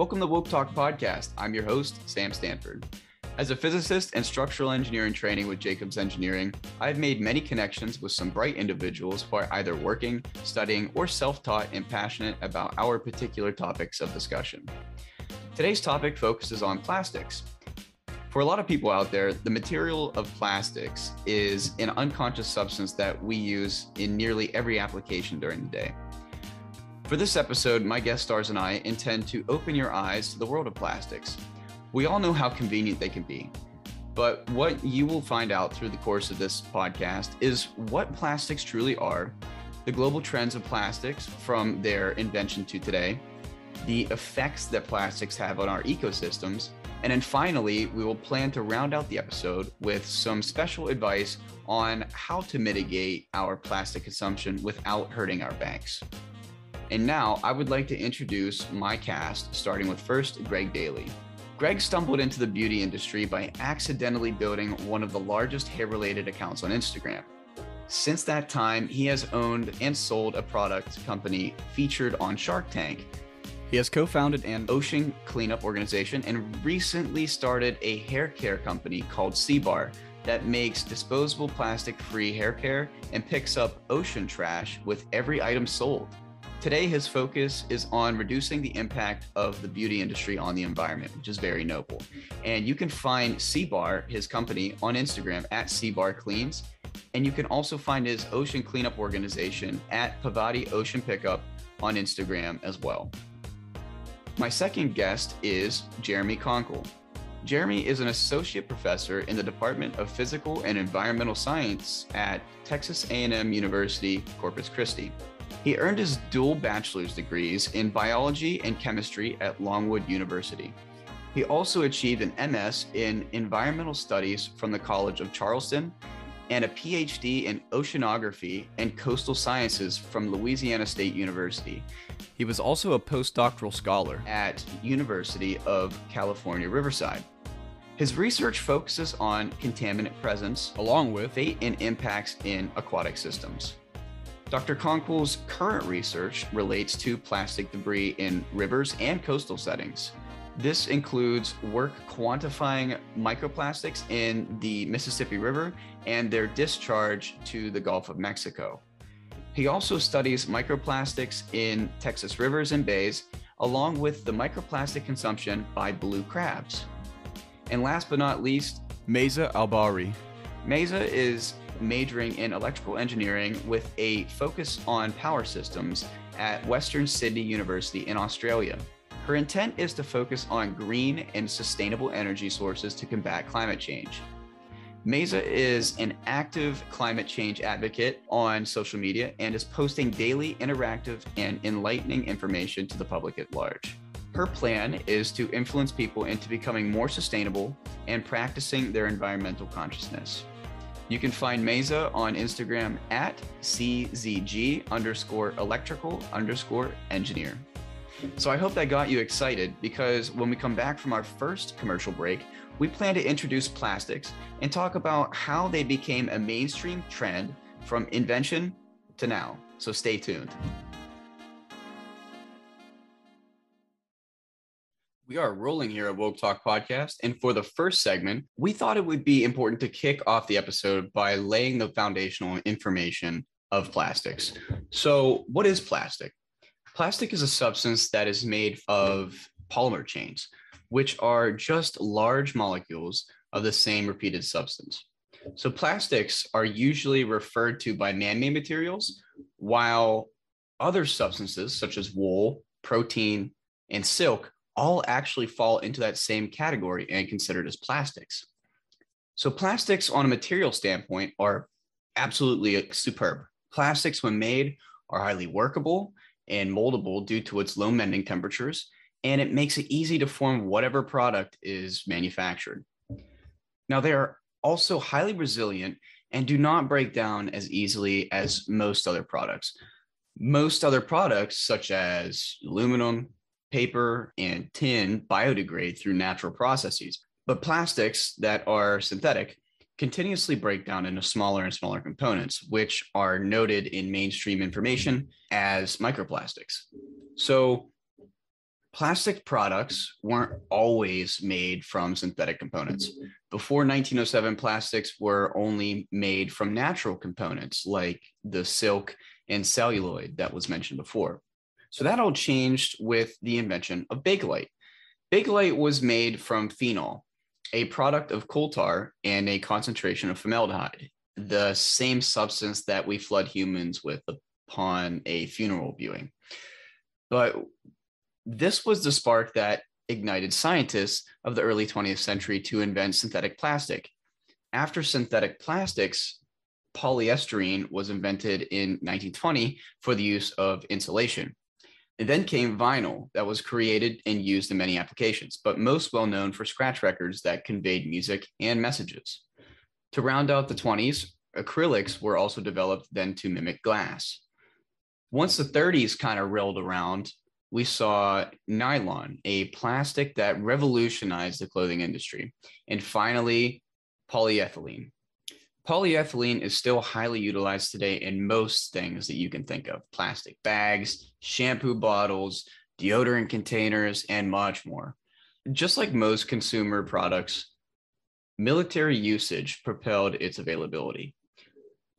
Welcome to the Woke Talk Podcast. I'm your host, Sam Stanford. As a physicist and structural engineering training with Jacobs Engineering, I've made many connections with some bright individuals who are either working, studying, or self taught and passionate about our particular topics of discussion. Today's topic focuses on plastics. For a lot of people out there, the material of plastics is an unconscious substance that we use in nearly every application during the day. For this episode, my guest stars and I intend to open your eyes to the world of plastics. We all know how convenient they can be, but what you will find out through the course of this podcast is what plastics truly are, the global trends of plastics from their invention to today, the effects that plastics have on our ecosystems, and then finally, we will plan to round out the episode with some special advice on how to mitigate our plastic consumption without hurting our banks. And now I would like to introduce my cast, starting with first Greg Daly. Greg stumbled into the beauty industry by accidentally building one of the largest hair related accounts on Instagram. Since that time, he has owned and sold a product company featured on Shark Tank he has co founded an ocean cleanup organization and recently started a hair care company called Seabar that makes disposable plastic free hair care and picks up ocean trash with every item sold. Today, his focus is on reducing the impact of the beauty industry on the environment, which is very noble. And you can find Seabar, his company, on Instagram at Seabar Cleans. And you can also find his ocean cleanup organization at Pavati Ocean Pickup on Instagram as well. My second guest is Jeremy Conkle. Jeremy is an associate professor in the Department of Physical and Environmental Science at Texas A&M University, Corpus Christi. He earned his dual bachelor's degrees in biology and chemistry at Longwood University. He also achieved an MS in environmental studies from the College of Charleston and a PhD in oceanography and coastal sciences from Louisiana State University. He was also a postdoctoral scholar at University of California, Riverside. His research focuses on contaminant presence, along with fate and impacts in aquatic systems. Dr. Conkle's current research relates to plastic debris in rivers and coastal settings. This includes work quantifying microplastics in the Mississippi River and their discharge to the Gulf of Mexico. He also studies microplastics in Texas rivers and bays, along with the microplastic consumption by blue crabs. And last but not least, Mayza Albari. Mayza is majoring in electrical engineering with a focus on power systems at Western Sydney University in Australia. Her intent is to focus on green and sustainable energy sources to combat climate change. Mayza is an active climate change advocate on social media and is posting daily interactive and enlightening information to the public at large. Her plan is to influence people into becoming more sustainable and practicing their environmental consciousness. You can find Mayza on Instagram at CZG underscore electrical underscore engineer. So I hope that got you excited because when we come back from our first commercial break, we plan to introduce plastics and talk about how they became a mainstream trend from invention to now. So stay tuned. We are rolling here at Woke Talk Podcast. And for the first segment, we thought it would be important to kick off the episode by laying the foundational information of plastics. So, what is plastic? Plastic is a substance that is made of polymer chains, which are just large molecules of the same repeated substance. So plastics are usually referred to by man-made materials, while other substances such as wool, protein, and silk all actually fall into that same category and considered as plastics. So plastics on a material standpoint are absolutely superb. Plastics when made are highly workable and moldable due to its low mending temperatures, and it makes it easy to form whatever product is manufactured. Now, they are also highly resilient and do not break down as easily as most other products. Most other products, such as aluminum, paper, and tin, biodegrade through natural processes. But plastics that are synthetic continuously break down into smaller and smaller components, which are noted in mainstream information as microplastics. So, Plastic products weren't always made from synthetic components. Before 1907, plastics were only made from natural components like the silk and celluloid that was mentioned before. So that all changed with the invention of Bakelite. Bakelite was made from phenol, a product of coal tar and a concentration of formaldehyde, the same substance that we flood humans with upon a funeral viewing. But this was the spark that ignited scientists of the early 20th century to invent synthetic plastic. After synthetic plastics, polyester was invented in 1920 for the use of insulation. And then came vinyl that was created and used in many applications, but most well known for scratch records that conveyed music and messages. To round out the 20s, acrylics were also developed then to mimic glass. Once the 30s kind of rolled around, we saw nylon, a plastic that revolutionized the clothing industry. And finally, polyethylene. Polyethylene is still highly utilized today in most things that you can think of plastic bags, shampoo bottles, deodorant containers, and much more. Just like most consumer products, military usage propelled its availability.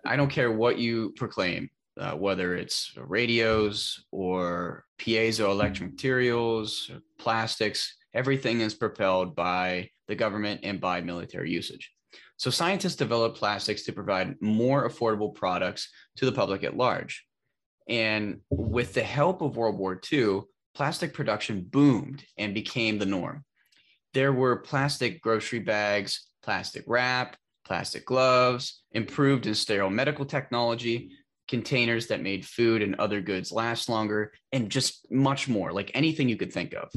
I don't care what you proclaim, uh, whether it's radios or piezoelectric materials, plastics, everything is propelled by the government and by military usage. So scientists developed plastics to provide more affordable products to the public at large. And with the help of World War II, plastic production boomed and became the norm. There were plastic grocery bags, plastic wrap, plastic gloves, improved and sterile medical technology, containers that made food and other goods last longer, and just much more, like anything you could think of.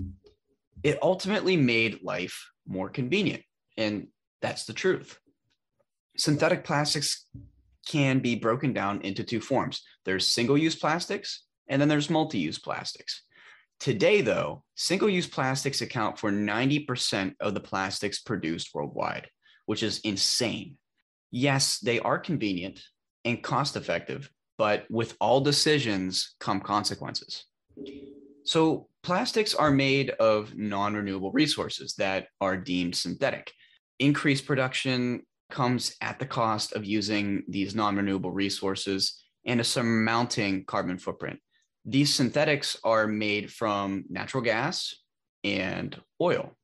It ultimately made life more convenient. And that's the truth. Synthetic plastics can be broken down into two forms there's single use plastics, and then there's multi use plastics. Today, though, single use plastics account for 90% of the plastics produced worldwide, which is insane. Yes, they are convenient and cost effective, but with all decisions come consequences. So, plastics are made of non renewable resources that are deemed synthetic. Increased production comes at the cost of using these non renewable resources and a surmounting carbon footprint. These synthetics are made from natural gas and oil.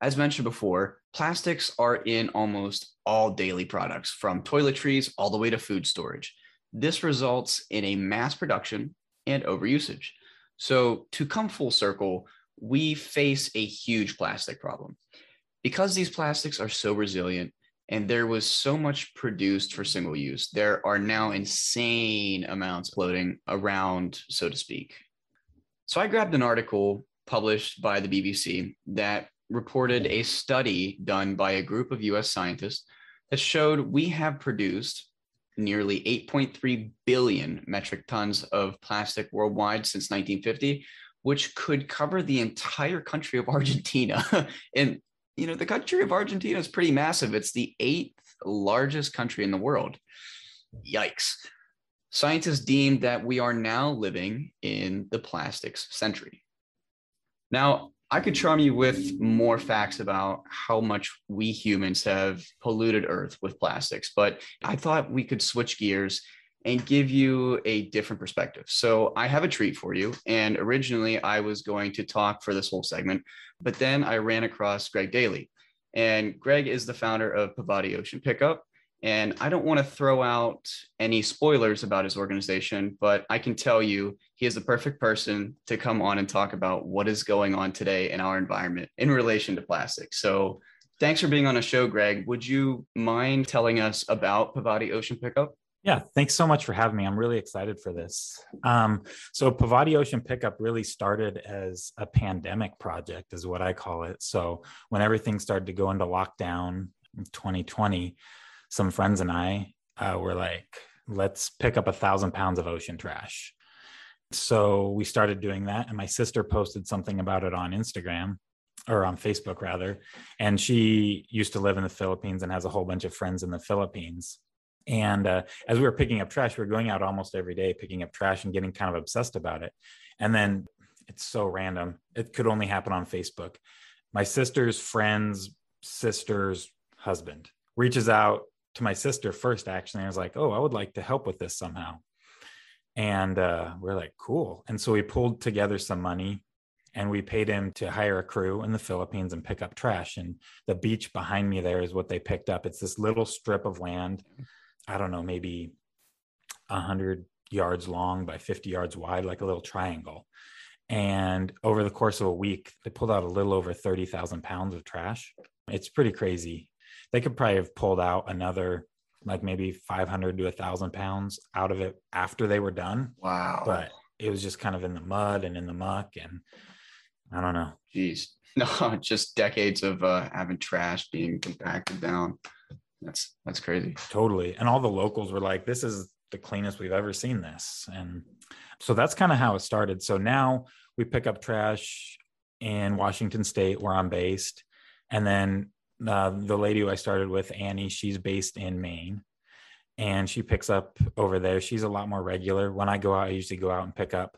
As mentioned before, plastics are in almost all daily products, from toiletries all the way to food storage. This results in a mass production and overusage. So, to come full circle, we face a huge plastic problem. Because these plastics are so resilient and there was so much produced for single use, there are now insane amounts floating around, so to speak. So, I grabbed an article published by the BBC that reported a study done by a group of US scientists that showed we have produced nearly 8.3 billion metric tons of plastic worldwide since 1950, which could cover the entire country of Argentina. and, you know, the country of Argentina is pretty massive. It's the eighth largest country in the world. Yikes. Scientists deemed that we are now living in the plastics century. Now, I could charm you with more facts about how much we humans have polluted Earth with plastics, but I thought we could switch gears and give you a different perspective. So I have a treat for you. And originally I was going to talk for this whole segment, but then I ran across Greg Daly. And Greg is the founder of Pavati Ocean Pickup. And I don't want to throw out any spoilers about his organization, but I can tell you he is the perfect person to come on and talk about what is going on today in our environment in relation to plastic. So thanks for being on a show, Greg. Would you mind telling us about Pavati Ocean Pickup? Yeah, thanks so much for having me. I'm really excited for this. Um, so, Pavati Ocean Pickup really started as a pandemic project, is what I call it. So, when everything started to go into lockdown in 2020, some friends and I uh, were like, let's pick up a thousand pounds of ocean trash. So we started doing that. And my sister posted something about it on Instagram or on Facebook rather. And she used to live in the Philippines and has a whole bunch of friends in the Philippines. And uh, as we were picking up trash, we were going out almost every day picking up trash and getting kind of obsessed about it. And then it's so random. It could only happen on Facebook. My sister's friend's sister's husband reaches out to my sister first, actually. And I was like, oh, I would like to help with this somehow. And uh, we're like, cool. And so we pulled together some money and we paid him to hire a crew in the Philippines and pick up trash. And the beach behind me there is what they picked up. It's this little strip of land. I don't know, maybe 100 yards long by 50 yards wide, like a little triangle. And over the course of a week, they pulled out a little over 30,000 pounds of trash. It's pretty crazy. They could probably have pulled out another, like maybe 500 to 1,000 pounds out of it after they were done. Wow. But it was just kind of in the mud and in the muck. And I don't know. Jeez. No, just decades of uh, having trash being compacted down. That's that's crazy. Totally. And all the locals were like, this is the cleanest we've ever seen this. And so that's kind of how it started. So now we pick up trash in Washington State, where I'm based, and then uh, the lady who I started with, Annie, she's based in Maine, and she picks up over there. She's a lot more regular. When I go out, I usually go out and pick up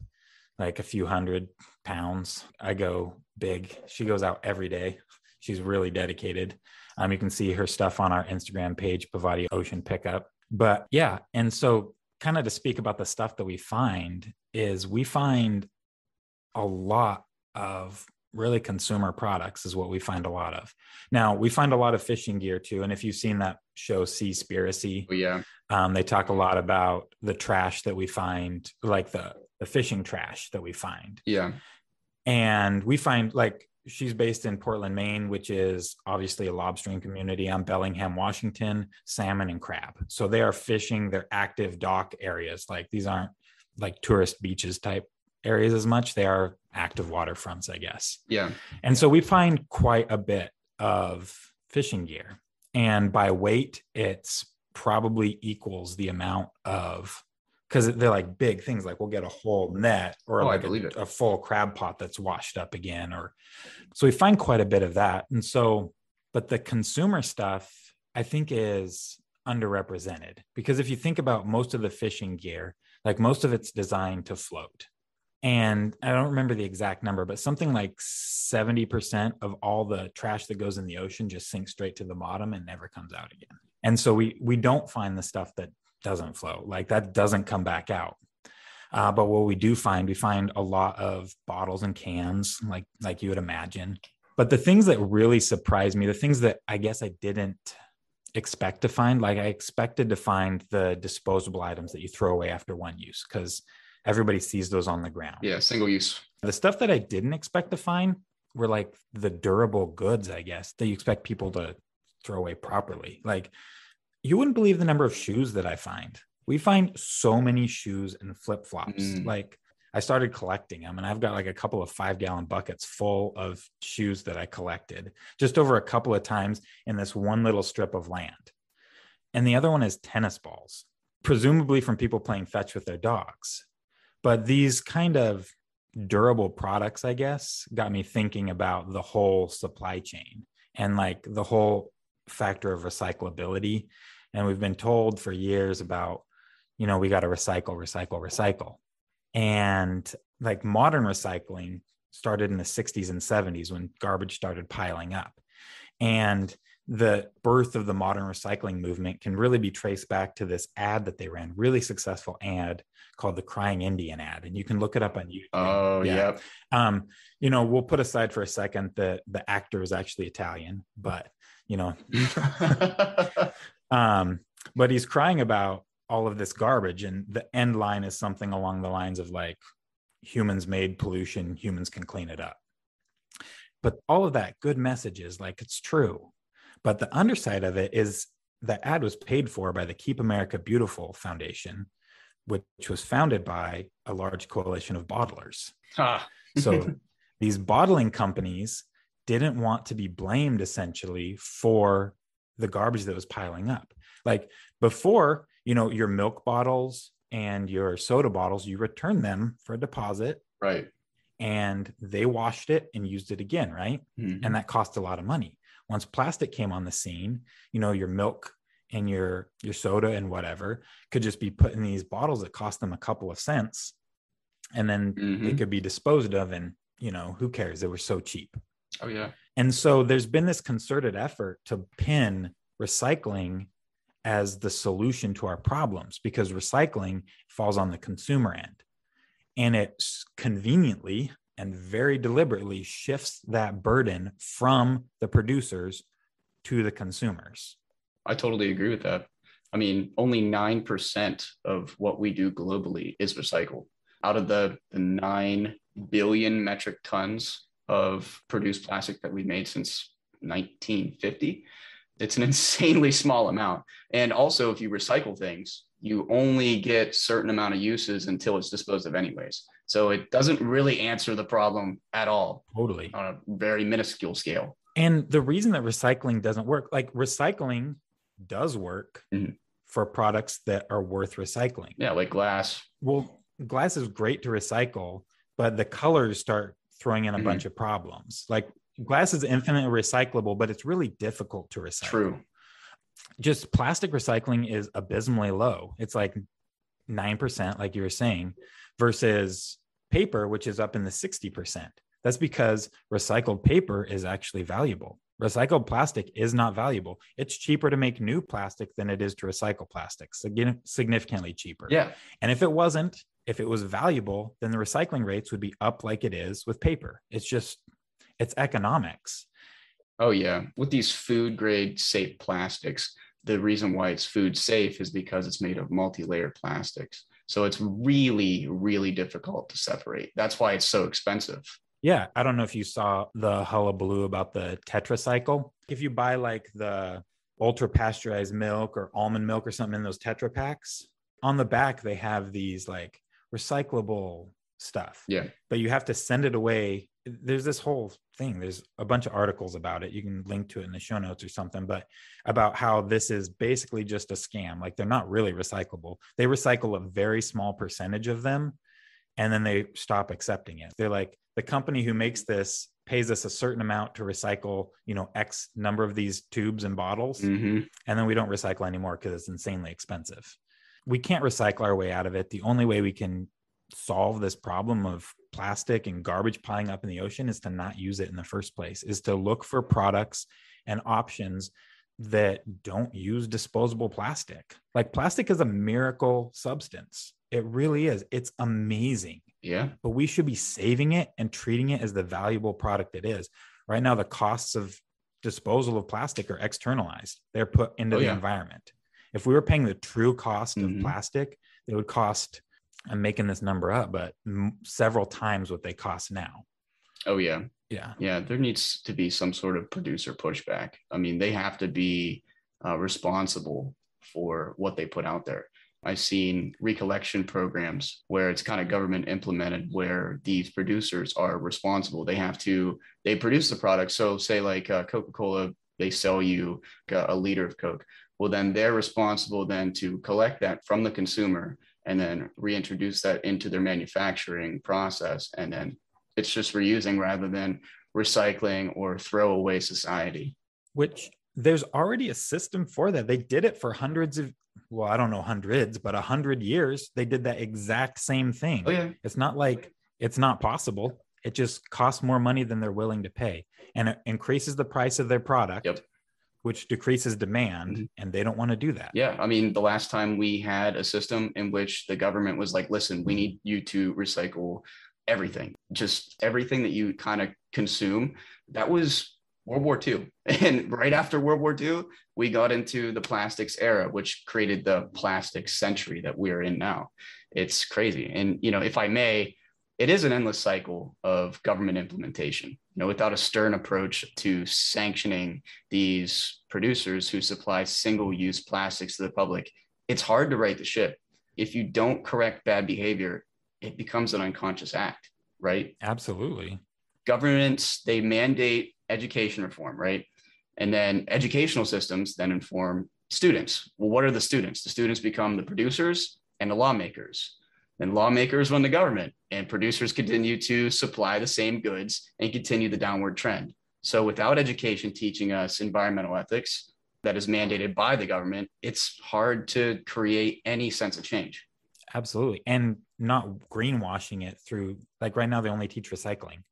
like a few hundred pounds. I go big. She goes out every day. She's really dedicated. Um, you can see her stuff on our Instagram page, Pavati Ocean Pickup. But yeah, and so kind of to speak about the stuff that we find is we find a lot of really consumer products is what we find a lot of. Now we find a lot of fishing gear too. And if you've seen that show Seaspiracy, oh, yeah, um, they talk a lot about the trash that we find, like the the fishing trash that we find. Yeah. And we find like she's based in Portland, Maine, which is obviously a lobstering community. I'm Bellingham, Washington, salmon and crab. So they are fishing their active dock areas. Like these aren't like tourist beaches type areas as much. They are active waterfronts, I guess. Yeah. And so we find quite a bit of fishing gear. And by weight, it's probably equals the amount of because they're like big things like we'll get a whole net or Oh, like a, a full crab pot that's washed up again or so we find quite a bit of that. And so but the consumer stuff i think is underrepresented because if you think about most of the fishing gear like most of it's designed to float. And i don't remember the exact number but something like 70% of all the trash that goes in the ocean just sinks straight to the bottom and never comes out again. And so we we don't find the stuff that doesn't flow like that doesn't come back out uh, but what we do find we find a lot of bottles and cans like like you would imagine but the things that really surprised me the things that i guess i didn't expect to find like i expected to find the disposable items that you throw away after one use because everybody sees those on the ground Yeah. Single use. the stuff that i didn't expect to find were like the durable goods i guess that you expect people to throw away properly like you wouldn't believe the number of shoes that I find. We find so many shoes and flip flops. Mm. Like I started collecting them, and I've got like a couple of five gallon buckets full of shoes that I collected just over a couple of times in this one little strip of land. And the other one is tennis balls, presumably from people playing fetch with their dogs. But these kind of durable products, I guess, got me thinking about the whole supply chain and like the whole factor of recyclability and we've been told for years about you know we got to recycle recycle recycle. And like modern recycling started in the 60s and 70s when garbage started piling up. And the birth of the modern recycling movement can really be traced back to this ad that they ran really successful ad called the crying indian ad. And you can look it up on youtube. Oh, Yeah. yep. um you know we'll put aside for a second that the actor is actually italian but you know um, but he's crying about all of this garbage, and the end line is something along the lines of like, humans made pollution, humans can clean it up. But all of that good messages, like it's true. But the underside of it is the ad was paid for by the Keep America Beautiful Foundation, which was founded by a large coalition of bottlers. Ah. So these bottling companies didn't want to be blamed essentially for the garbage that was piling up. Like before, you know, your milk bottles and your soda bottles, you return them for a deposit right. and they washed it and used it again, right? Mhm. And that cost a lot of money. Once plastic came on the scene, you know, your milk and your your soda and whatever could just be put in these bottles that cost them a couple of cents and then Mhm. they could be disposed of and you know who cares they were so cheap Oh yeah. And so there's been this concerted effort to pin recycling as the solution to our problems because recycling falls on the consumer end and it conveniently and very deliberately shifts that burden from the producers to the consumers I totally agree with that. I mean, only 9% of what we do globally is recycled. Out of the, the 9 billion metric tons of produced plastic that we've made since 1950, it's an insanely small amount. And also, if you recycle things, you only get certain amount of uses until it's disposed of anyways. So it doesn't really answer the problem at all totally on a very minuscule scale. And the reason that recycling doesn't work, like recycling does work Mhm. for products that are worth recycling. Yeah, like glass. Well, glass is great to recycle, but the colors start throwing in a Mhm. bunch of problems. Like glass is infinitely recyclable, but it's really difficult to recycle. True. Just plastic recycling is abysmally low. It's like 9%, like you were saying, versus paper, which is up in the 60%. That's because recycled paper is actually valuable. Recycled plastic is not valuable. It's cheaper to make new plastic than it is to recycle plastics, again, significantly cheaper. Yeah. And if it wasn't, if it was valuable, then the recycling rates would be up like it is with paper. It's just, it's economics. Oh yeah, with these food grade safe plastics, the reason why it's food safe is because it's made of multi-layer plastics. So it's really, really difficult to separate. That's why it's so expensive. Yeah. I don't know if you saw the hullabaloo about the TerraCycle. If you buy like the ultra pasteurized milk or almond milk or something in those tetra packs, on the back, they have these like recyclable stuff. Yeah. But you have to send it away. There's this whole thing. There's a bunch of articles about it. You can link to it in the show notes or something, but about how this is basically just a scam. Like they're not really recyclable. They recycle a very small percentage of them and then they stop accepting it. They're like, the company who makes this pays us a certain amount to recycle, you know, X number of these tubes and bottles. hmm And then we don't recycle anymore because it's insanely expensive. We can't recycle our way out of it. The only way we can solve this problem of plastic and garbage piling up in the ocean is to not use it in the first place, is to look for products and options that don't use disposable plastic. Like plastic is a miracle substance. It really is. It's amazing Yeah. but we should be saving it and treating it as the valuable product it is. Right now, the costs of disposal of plastic are externalized, they're put into Oh, the yeah. environment. If we were paying the true cost of Mhm. plastic, it would cost, I'm making this number up, but m- several times what they cost now. Oh yeah. Yeah. Yeah. There needs to be some sort of producer pushback. I mean, they have to be uh, responsible for what they put out there. I've seen recollection programs where it's kind of government implemented where these producers are responsible. They have to, they produce the product. So, say like uh, Coca Cola, they sell you a a liter of Coke. Well, then they're responsible then to collect that from the consumer and then reintroduce that into their manufacturing process. And then it's just reusing rather than recycling or throwaway society. Which there's already a system for that. They did it for hundreds of, well, I don't know, hundreds, but a hundred years. They did that exact same thing. Oh, yeah. It's not like it's not possible. It just costs more money than they're willing to pay. And it increases the price of their product, Yep. Which decreases demand. Mhm. And they don't want to do that. Yeah, I mean, the last time we had a system in which the government was like, listen, we need you to recycle everything, just everything that you kind of consume. That was World War II. And right after World War II, we got into the plastics era, which created the plastic century that we're in now. It's crazy. And, you know, if I may, it is an endless cycle of government implementation. You know, without a stern approach to sanctioning these producers who supply single-use plastics to the public, it's hard to right the ship. If you don't correct bad behavior, it becomes an unconscious act, right? Absolutely. Governments, they mandate education reform, right? And then educational systems then inform students. Well, what are the students? The students become the producers and the lawmakers. Then lawmakers run the government, and producers continue to supply the same goods and continue the downward trend. So, without education teaching us environmental ethics that is mandated by the government, it's hard to create any sense of change. Absolutely. And not greenwashing it through, like right now, they only teach recycling.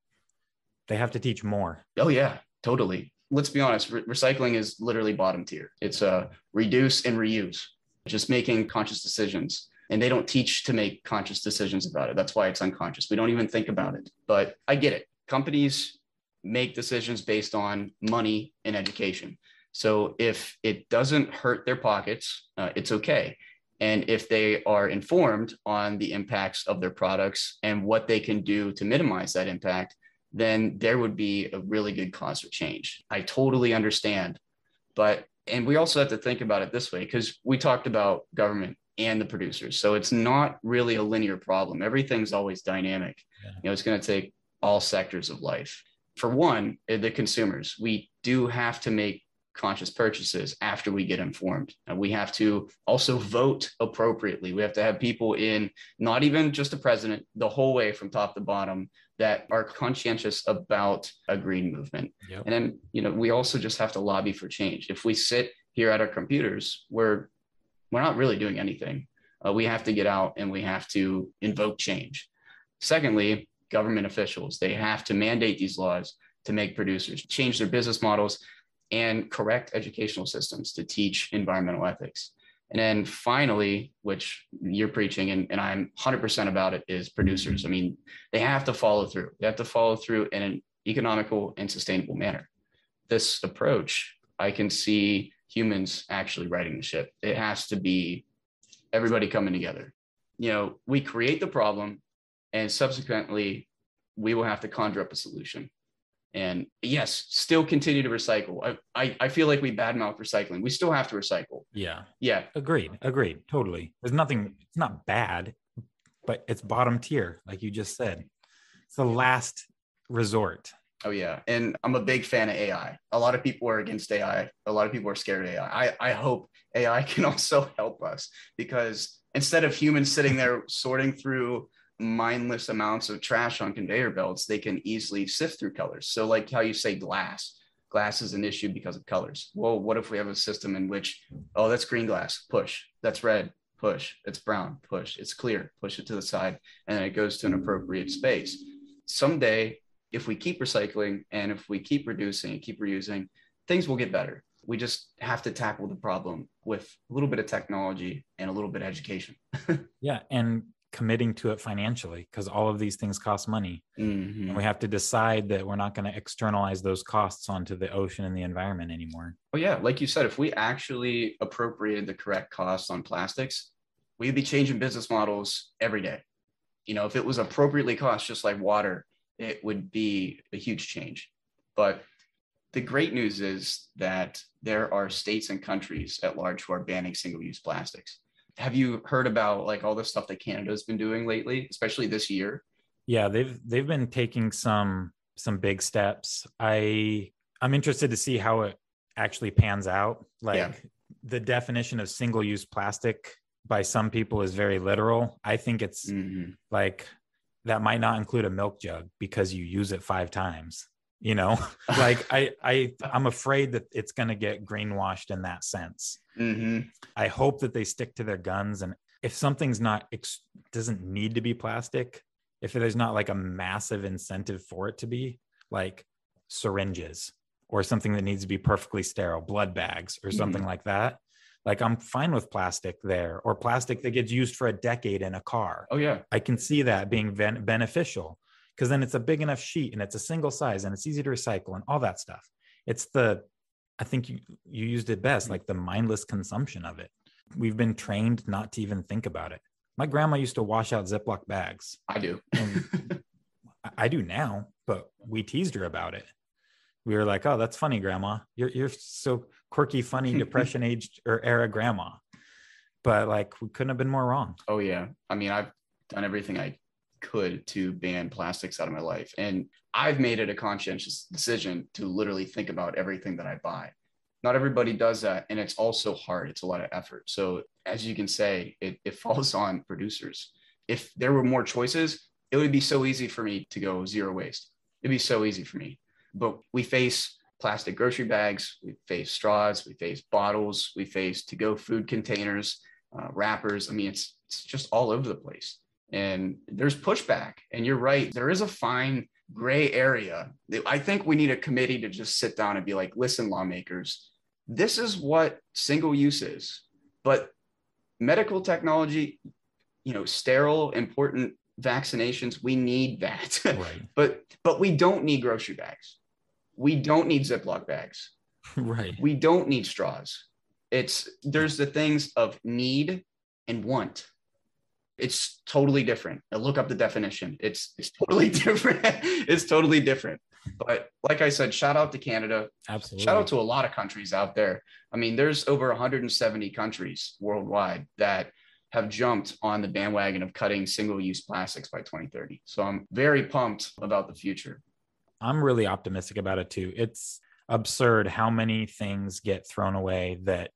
They have to teach more. Oh, yeah, totally. Let's be honest, re- recycling is literally bottom tier. It's uh, reduce and reuse, just making conscious decisions. And they don't teach to make conscious decisions about it. That's why it's unconscious. We don't even think about it. But I get it. Companies make decisions based on money and education. So if it doesn't hurt their pockets, uh, it's okay. And if they are informed on the impacts of their products and what they can do to minimize that impact, then there would be a really good cause for change. I totally understand. But, and we also have to think about it this way because we talked about government and the producers. So it's not really a linear problem. Everything's always dynamic. Yeah. You know, it's going to take all sectors of life. For one, eh, the consumers, we do have to make conscious purchases after we get informed. And we have to also vote appropriately. We have to have people in, not even just the president, the whole way from top to bottom that are conscientious about a green movement. Yep. And then, you know, we also just have to lobby for change. If we sit here at our computers, we're we're not really doing anything. Uh, we have to get out and we have to invoke change. Secondly, government officials, they have to mandate these laws to make producers change their business models and correct educational systems to teach environmental ethics. And then finally, which you're preaching, and, and I'm 100% about it, is producers. I mean, they have to follow through. They have to follow through in an economical and sustainable manner. This approach, I can see humans actually writing the ship. It has to be everybody coming together. You know, we create the problem, and subsequently, we will have to conjure up a solution. And yes still continue to recycle. I, I, I feel like we badmouth recycling. We still have to recycle. Yeah. Yeah. Agreed. Agreed. Totally. There's nothing it's not bad but it's bottom tier like you just said. It's the last resort oh yeah. And i'm a big fan of ai a lot of people are against ai a lot of people are scared of ai i, I hope ai can also help us because instead of humans sitting there sorting through mindless amounts of trash on conveyor belts, they can easily sift through colors. So, like how you say glass, glass is an issue because of colors. Well, what if we have a system in which, oh, that's green glass, push, that's red, push, it's brown, push, it's clear, push it to the side, and it goes to an appropriate space. Someday, if we keep recycling and if we keep reducing and keep reusing, things will get better. We just have to tackle the problem with a little bit of technology and a little bit of education. yeah. And committing to it financially because all of these things cost money mm-hmm. and we have to decide that we're not going to externalize those costs onto the ocean and the environment anymore oh yeah like you said if we actually appropriated the correct costs on plastics we'd be changing business models every day you know if it was appropriately cost just like water it would be a huge change but the great news is that there are states and countries at large who are banning single-use plastics have you heard about like all the stuff that Canada's been doing lately, especially this year? Yeah, they've they've been taking some some big steps. I I'm interested to see how it actually pans out. Like yeah. the definition of single use plastic by some people is very literal. I think it's mm-hmm. like that might not include a milk jug because you use it five times. You know, like I I I'm afraid that it's going to get greenwashed in that sense. Mm-hmm. I hope that they stick to their guns. And if something's not, doesn't need to be plastic, if there's not like a massive incentive for it to be, like syringes or something that needs to be perfectly sterile, blood bags or something mm-hmm. like that. Like I'm fine with plastic there or plastic that gets used for a decade in a car. Oh, yeah. I can see that being ben- beneficial because then it's a big enough sheet and it's a single size and it's easy to recycle and all that stuff. It's the I think you, you used it best, like the mindless consumption of it. We've been trained not to even think about it. My grandma used to wash out Ziploc bags. I do. I do now, but we teased her about it. We were like, "Oh, that's funny, Grandma. You're you're so quirky, funny, depression aged or er, era grandma." But like, we couldn't have been more wrong. Oh yeah, I mean, I've done everything I could to ban plastics out of my life. And I've made it a conscientious decision to literally think about everything that I buy. Not everybody does that. And it's also hard. It's a lot of effort. So, as you can say, it, it falls on producers. If there were more choices, it would be so easy for me to go zero waste. It'd be so easy for me. But we face plastic grocery bags, we face straws, we face bottles, we face to go food containers. uh, wrappers. I mean, it's it's just all over the place, and there's pushback. And you're right, there is a fine gray area. I think we need a committee to just sit down and be like, listen, lawmakers, this is what single use is, but medical technology, you know, sterile, important vaccinations, we need that. Right. but but we don't need grocery bags. We don't need Ziploc bags. Right. We don't need straws. It's there's the things of need and want. It's totally different. I look up the definition. It's it's totally different. it's totally different. But like I said, shout out to Canada. Absolutely. Shout out to a lot of countries out there. I mean, there's over 170 countries worldwide that have jumped on the bandwagon of cutting single use plastics by 2030. So I'm very pumped about the future. I'm really optimistic about it too. It's absurd how many things get thrown away that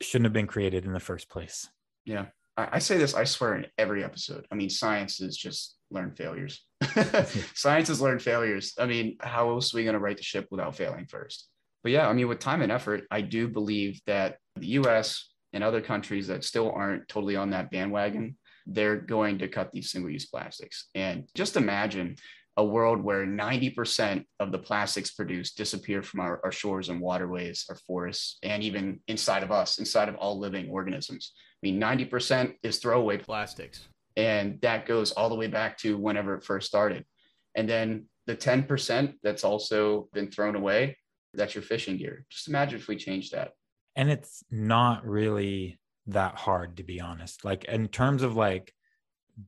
shouldn't have been created in the first place. Yeah. I, I say this, I swear, in every episode. I mean, science is just learn failures. science has learned failures. I mean, how else are we going to right the ship without failing first? But yeah, I mean, with time and effort, I do believe that the US and other countries that still aren't totally on that bandwagon, they're going to cut these single use plastics. And just imagine a world where 90% of the plastics produced disappear from our, our, shores and waterways, our forests, and even inside of us, inside of all living organisms. I mean, 90% is throwaway plastics. And that goes all the way back to whenever it first started. And then the 10% that's also been thrown away, that's your fishing gear. Just imagine if we changed that and it's not really that hard to be honest like in terms of like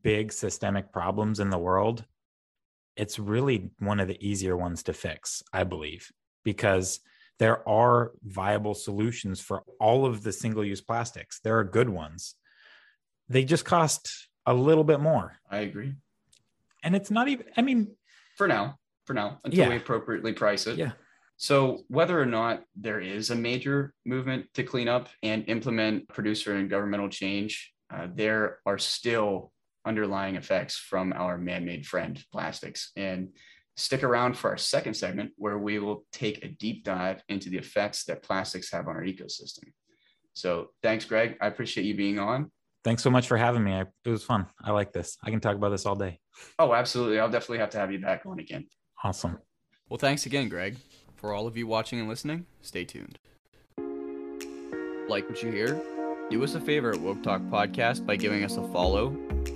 big systemic problems in the world it's really one of the easier ones to fix i believe because there are viable solutions for all of the single use plastics. There are good ones. They just cost a little bit more. I agree. And it's not even i mean for now for now until yeah. we appropriately price it. Yeah. So, whether or not there is a major movement to clean up and implement producer and governmental change, uh, there are still underlying effects from our man made friend, plastics. And stick around for our second segment, where we will take a deep dive into the effects that plastics have on our ecosystem. So, thanks, Greg. I appreciate you being on. Thanks so much for having me. I, it was fun. I like this. I can talk about this all day. Oh, absolutely. I'll definitely have to have you back on again. Awesome. Well, thanks again, Greg. For all of you watching and listening, stay tuned. Like what you hear? Do us a favor at Woke Talk Podcast by giving us a follow,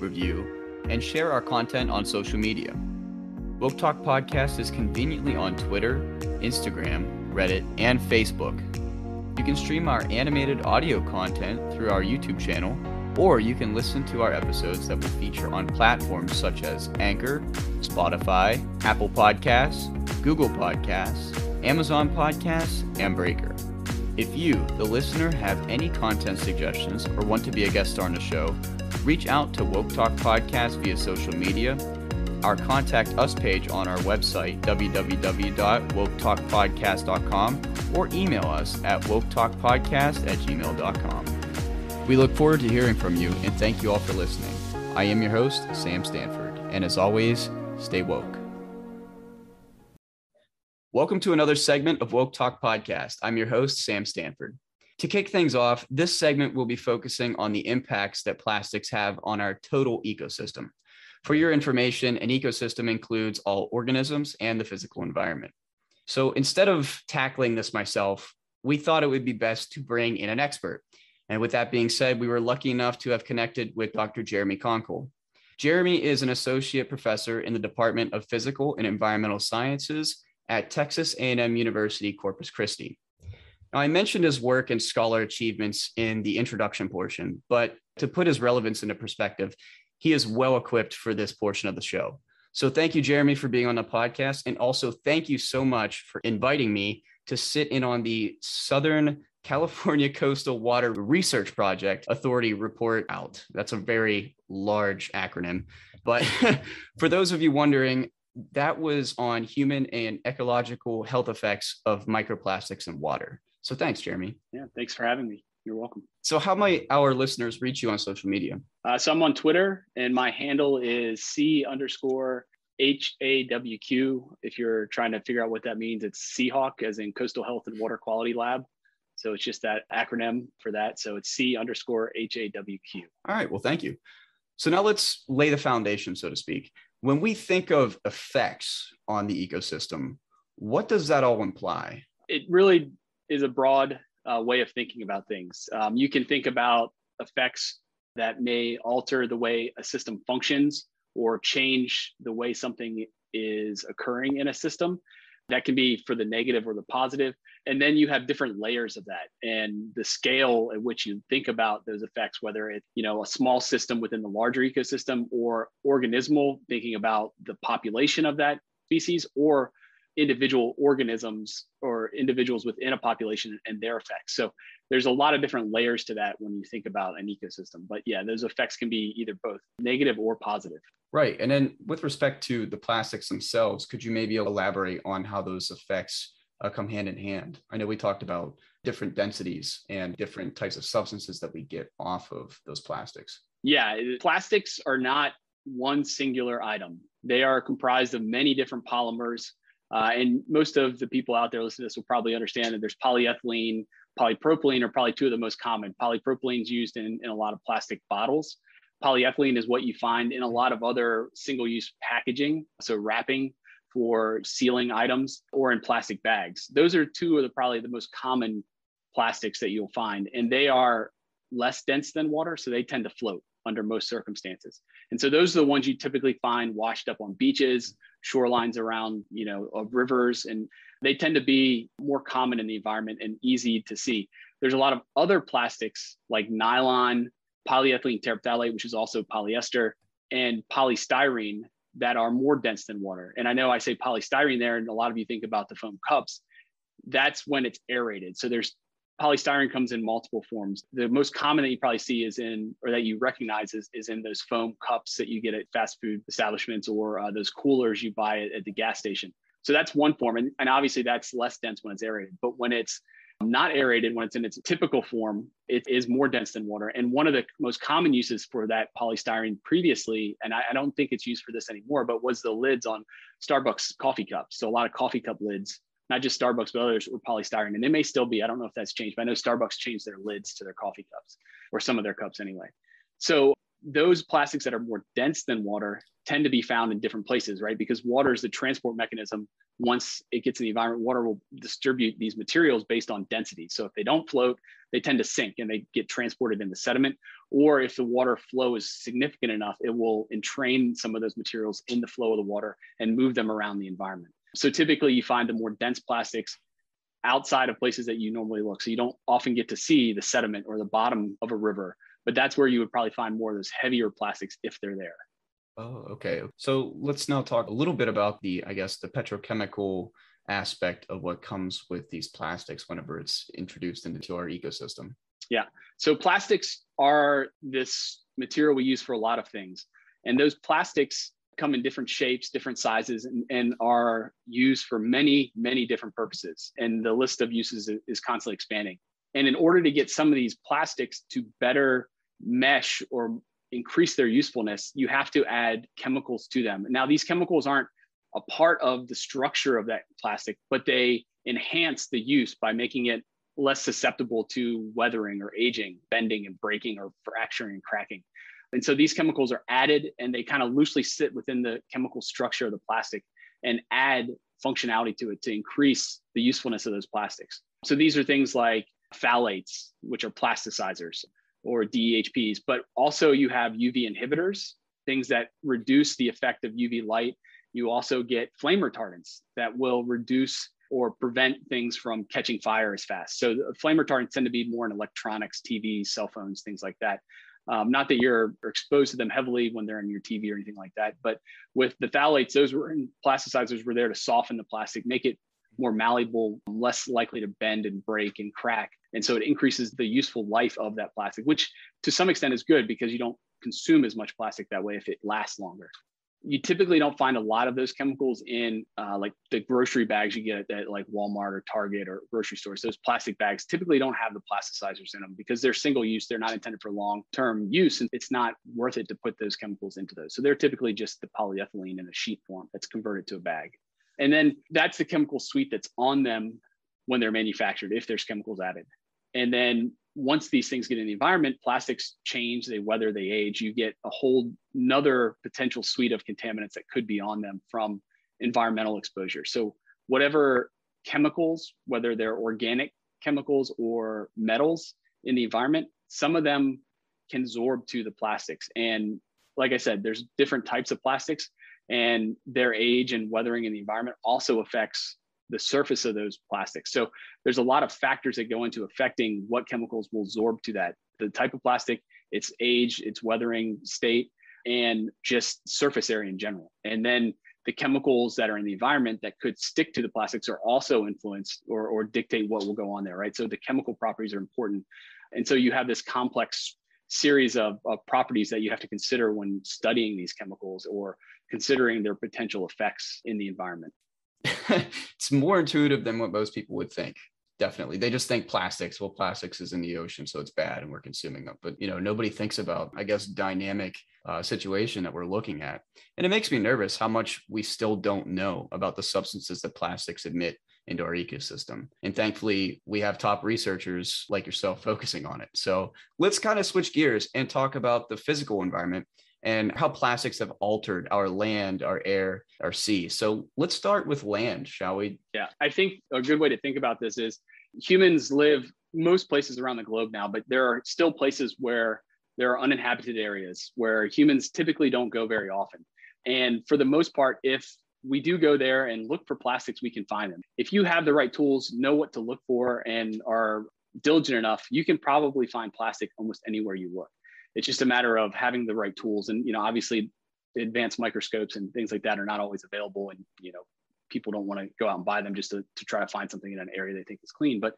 review, and share our content on social media. Woke Talk Podcast is conveniently on Twitter, Instagram, Reddit, and Facebook. You can stream our animated audio content through our YouTube channel, or you can listen to our episodes that will feature on platforms such as Anchor, Spotify, Apple Podcasts, Google Podcasts, Amazon Podcasts, and Breaker. If you, the listener, have any content suggestions or want to be a guest on the show, reach out to Woke Talk Podcast via social media, our contact us page on our website, www.woketalkpodcast.com, or email us at woketalkpodcast at gmail.com. We look forward to hearing from you and thank you all for listening. I am your host, Sam Stanford, and as always, stay woke. Welcome to another segment of Woke Talk Podcast. I'm your host, Sam Stanford. To kick things off, this segment will be focusing on the impacts that plastics have on our total ecosystem. For your information, an ecosystem includes all organisms and the physical environment. So instead of tackling this myself, we thought it would be best to bring in an expert. And with that being said, we were lucky enough to have connected with Dr. Jeremy Conkle. Jeremy is an associate professor in the Department of Physical and Environmental Sciences at Texas A&M University Corpus Christi. Now, I mentioned his work and scholar achievements in the introduction portion, but to put his relevance into perspective, he is well equipped for this portion of the show. So thank you, Jeremy, for being on the podcast. And also thank you so much for inviting me to sit in on the Southern California Coastal Water Research Project Authority report out. That's a very large acronym. But for those of you wondering, that was on human and ecological health effects of microplastics in water. So thanks, Jeremy. Yeah, thanks for having me. You're welcome. So, how might our listeners reach you on social media? Uh, so, I'm on Twitter, and my handle is C underscore H A W Q. If you're trying to figure out what that means, it's Seahawk, as in Coastal Health and Water Quality Lab. So it's just that acronym for that. So it's C underscore H A W Q. All right. Well, thank you. So now let's lay the foundation, so to speak. When we think of effects on the ecosystem, what does that all imply? It really is a broad uh, way of thinking about things. Um, you can think about effects that may alter the way a system functions or change the way something is occurring in a system. That can be for the negative or the positive. And then you have different layers of that and the scale at which you think about those effects, whether it's, you know, a small system within the larger ecosystem or organismal, thinking about the population of that species or individual organisms or individuals within a population and their effects. So there's a lot of different layers to that when you think about an ecosystem. But yeah, those effects can be either both negative or positive. Right. And then with respect to the plastics themselves, could you maybe elaborate on how those effects uh, come hand in hand? I know we talked about different densities and different types of substances that we get off of those plastics. Yeah, plastics are not one singular item. They are comprised of many different polymers uh, and most of the people out there listening to this will probably understand that there's polyethylene, polypropylene are probably two of the most common. Polypropylene is used in, in a lot of plastic bottles. Polyethylene is what you find in a lot of other single use packaging, so wrapping for sealing items or in plastic bags. Those are two of the probably the most common plastics that you'll find, and they are less dense than water, so they tend to float under most circumstances. And so those are the ones you typically find washed up on beaches, shorelines around, you know, of rivers, and they tend to be more common in the environment and easy to see. There's a lot of other plastics like nylon, polyethylene terephthalate, which is also polyester, and polystyrene that are more dense than water. And I know I say polystyrene there, and a lot of you think about the foam cups. That's when it's aerated. So there's polystyrene comes in multiple forms. The most common that you probably see is in, or that you recognize is, is in those foam cups that you get at fast food establishments or uh, those coolers you buy at, at, the gas station. So that's one form. And, and obviously that's less dense when it's aerated. But when it's not aerated, when it's in its typical form, it is more dense than water. And one of the most common uses for that polystyrene previously, and I, I don't think it's used for this anymore, but was the lids on Starbucks coffee cups. So a lot of coffee cup lids not just Starbucks, but others were polystyrene. And they may still be. I don't know if that's changed, but I know Starbucks changed their lids to their coffee cups or some of their cups anyway. So those plastics that are more dense than water tend to be found in different places, right? Because water is the transport mechanism. Once it gets in the environment, water will distribute these materials based on density. So if they don't float, they tend to sink and they get transported in the sediment. Or if the water flow is significant enough, it will entrain some of those materials in the flow of the water and move them around the environment. So typically you find the more dense plastics outside of places that you normally look. So you don't often get to see the sediment or the bottom of a river, but that's where you would probably find more of those heavier plastics if they're there. Oh, okay. So let's now talk a little bit about the, I guess, the petrochemical aspect of what comes with these plastics whenever it's introduced into our ecosystem. Yeah. So plastics are this material we use for a lot of things. And those plastics come in different shapes, different sizes, and, and, are used for many, many different purposes. And the list of uses is constantly expanding. And in order to get some of these plastics to better mesh or increase their usefulness, you have to add chemicals to them. Now, these chemicals aren't a part of the structure of that plastic, but they enhance the use by making it less susceptible to weathering or aging, bending and breaking or fracturing and cracking. And so these chemicals are added and they kind of loosely sit within the chemical structure of the plastic and add functionality to it to increase the usefulness of those plastics. So these are things like phthalates, which are plasticizers, or DEHPs, but also you have UV inhibitors, things that reduce the effect of UV light. You also get flame retardants that will reduce or prevent things from catching fire as fast. So flame retardants tend to be more in electronics, TVs, cell phones, things like that. Um, not that you're exposed to them heavily when they're in your TV or anything like that, but with the phthalates, those were plasticizers were there to soften the plastic, make it more malleable, less likely to bend and break and crack. And so it increases the useful life of that plastic, which to some extent is good because you don't consume as much plastic that way if it lasts longer you typically don't find a lot of those chemicals in uh, like the grocery bags you get at, like Walmart or Target or grocery stores. Those plastic bags typically don't have the plasticizers in them because they're single use. They're not intended for long term use. And it's not worth it to put those chemicals into those. So they're typically just the polyethylene in a sheet form that's converted to a bag. And then that's the chemical suite that's on them when they're manufactured, if there's chemicals added. And then once these things get in the environment, plastics change, they weather, they age. You get a whole another potential suite of contaminants that could be on them from environmental exposure. So whatever chemicals, whether they're organic chemicals or metals in the environment, some of them can absorb to the plastics. And like I said, there's different types of plastics and their age and weathering in the environment also affects the surface of those plastics. So there's a lot of factors that go into affecting what chemicals will absorb to that, the type of plastic, its age, its weathering state, and just surface area in general. And then the chemicals that are in the environment that could stick to the plastics are also influenced or, or dictate what will go on there, right? So the chemical properties are important. And so you have this complex series of, of properties that you have to consider when studying these chemicals or considering their potential effects in the environment. it's more intuitive than what most people would think definitely. They just think plastics. Well plastics is in the ocean so it's bad and we're consuming them. But you know nobody thinks about i guess dynamic uh, situation that we're looking at. And it makes me nervous how much we still don't know about the substances that plastics emit into our ecosystem. And thankfully we have top researchers like yourself focusing on it. So let's kind of switch gears and talk about the physical environment and how plastics have altered our land, our air, our sea. So let's start with land, shall we? Yeah, I think a good way to think about this is humans live most places around the globe now, but there are still places where there are uninhabited areas where humans typically don't go very often. And for the most part, if we do go there and look for plastics, we can find them. If you have the right tools, know what to look for, and are diligent enough, you can probably find plastic almost anywhere you look it's just a matter of having the right tools. And you know obviously advanced microscopes and things like that are not always available and you know people don't want to go out and buy them just to, to try to find something in an area they think is clean. But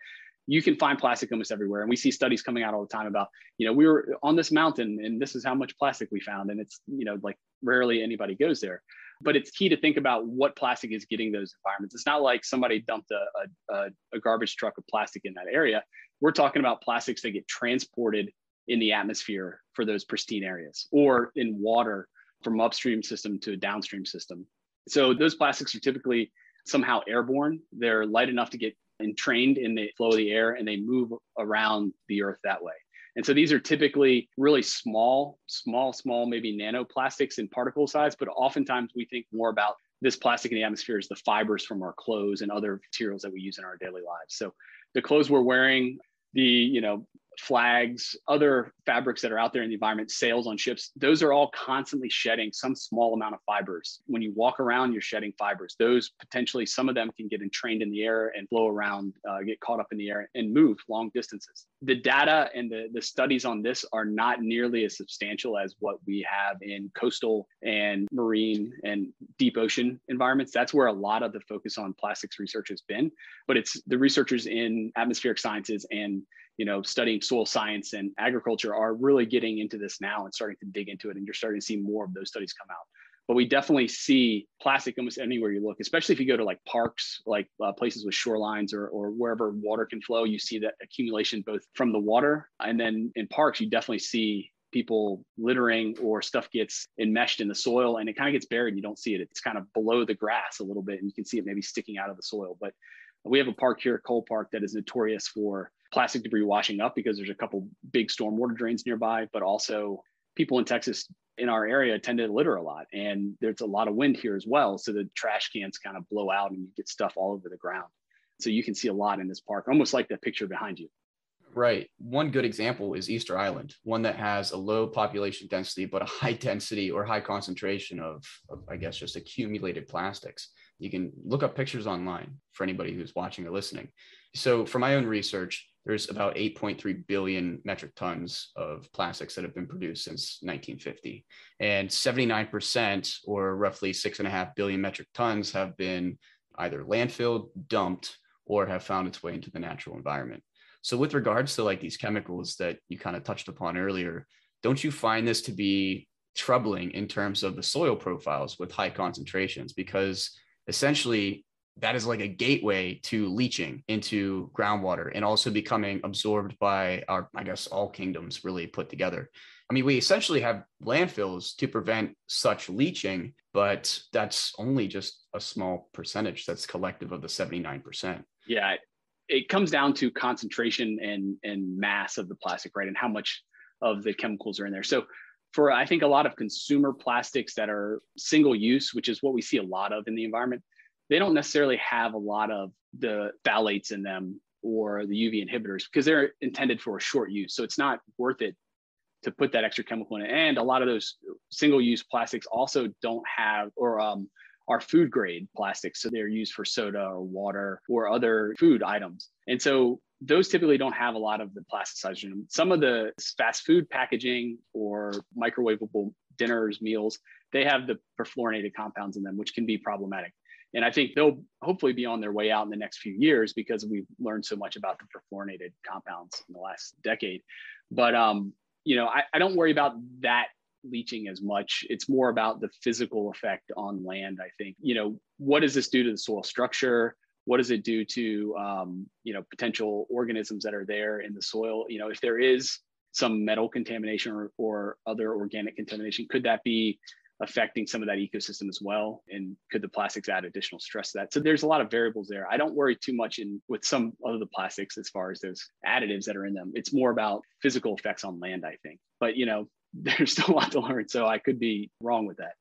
you can find plastic almost everywhere. And we see studies coming out all the time about you know we were on this mountain and this is how much plastic we found. And it's you know like rarely anybody goes there. But it's key to think about what plastic is getting those environments. It's not like somebody dumped a, a, a garbage truck of plastic in that area. We're talking about plastics that get transported in the atmosphere for those pristine areas or in water from upstream system to a downstream system. So those plastics are typically somehow airborne. They're light enough to get entrained in the flow of the air and they move around the earth that way. And so these are typically really small, small, small, maybe nanoplastics in particle size, but oftentimes we think more about this plastic in the atmosphere as the fibers from our clothes and other materials that we use in our daily lives. So the clothes we're wearing, the you know flags, other fabrics that are out there in the environment, sails on ships, those are all constantly shedding some small amount of fibers. When you walk around, you're shedding fibers. Those potentially, some of them can get entrained in the air and blow around, uh, get caught up in the air and move long distances. The data and the, the studies on this are not nearly as substantial as what we have in coastal and marine and deep ocean environments. That's where a lot of the focus on plastics research has been. But it's the researchers in atmospheric sciences and you know, studying soil science and agriculture are really getting into this now and starting to dig into it. And you're starting to see more of those studies come out. But we definitely see plastic almost anywhere you look, especially if you go to like parks, like uh, places with shorelines or, or wherever water can flow. You see that accumulation both from the water and then in parks, you definitely see people littering or stuff gets enmeshed in the soil and it kind of gets buried and you don't see it. It's kind of below the grass a little bit and you can see it maybe sticking out of the soil. But we have a park here, at Cole Park, that is notorious for plastic debris washing up because there's a couple big stormwater drains nearby, but also people in Texas in our area tend to litter a lot and there's a lot of wind here as well. So the trash cans kind of blow out and you get stuff all over the ground. So you can see a lot in this park, almost like that picture behind you. Right. One good example is Easter Island, one that has a low population density, but a high density or high concentration of, of, I guess, just accumulated plastics. You can look up pictures online for anybody who's watching or listening. So, for my own research, there's about 8.3 billion metric tons of plastics that have been produced since 1950. And 79%, or roughly six and a half billion metric tons, have been either landfilled, dumped, or have found its way into the natural environment. So, with regards to like these chemicals that you kind of touched upon earlier, don't you find this to be troubling in terms of the soil profiles with high concentrations? Because essentially, that is like a gateway to leaching into groundwater and also becoming absorbed by our, I guess, all kingdoms really put together. I mean, we essentially have landfills to prevent such leaching, but that's only just a small percentage that's collective of the 79%. Yeah. it comes down to concentration and and mass of the plastic, right? And how much of the chemicals are in there. So for I think a lot of consumer plastics that are single use, which is what we see a lot of in the environment, they don't necessarily have a lot of the phthalates in them or the UV inhibitors because they're intended for a short use. So it's not worth it to put that extra chemical in it. And a lot of those single use plastics also don't have or um, are food grade plastics. So they're used for soda or water or other food items. And so those typically don't have a lot of the plasticizer in them. Some of the fast food packaging or microwavable dinners, meals, they have the perfluorinated compounds in them, which can be problematic. And I think they'll hopefully be on their way out in the next few years because we've learned so much about the perfluorinated compounds in the last decade. But um, you know, I, I don't worry about that leaching as much. It's more about the physical effect on land. I think, you know, what does this do to the soil structure? What does it do to, um, you know, potential organisms that are there in the soil? You know, if there is some metal contamination or, or other organic contamination, could that be affecting some of that ecosystem as well and could the plastics add additional stress to that so there's a lot of variables there i don't worry too much in with some of the plastics as far as those additives that are in them it's more about physical effects on land i think but you know there's still a lot to learn. So I could be wrong with that.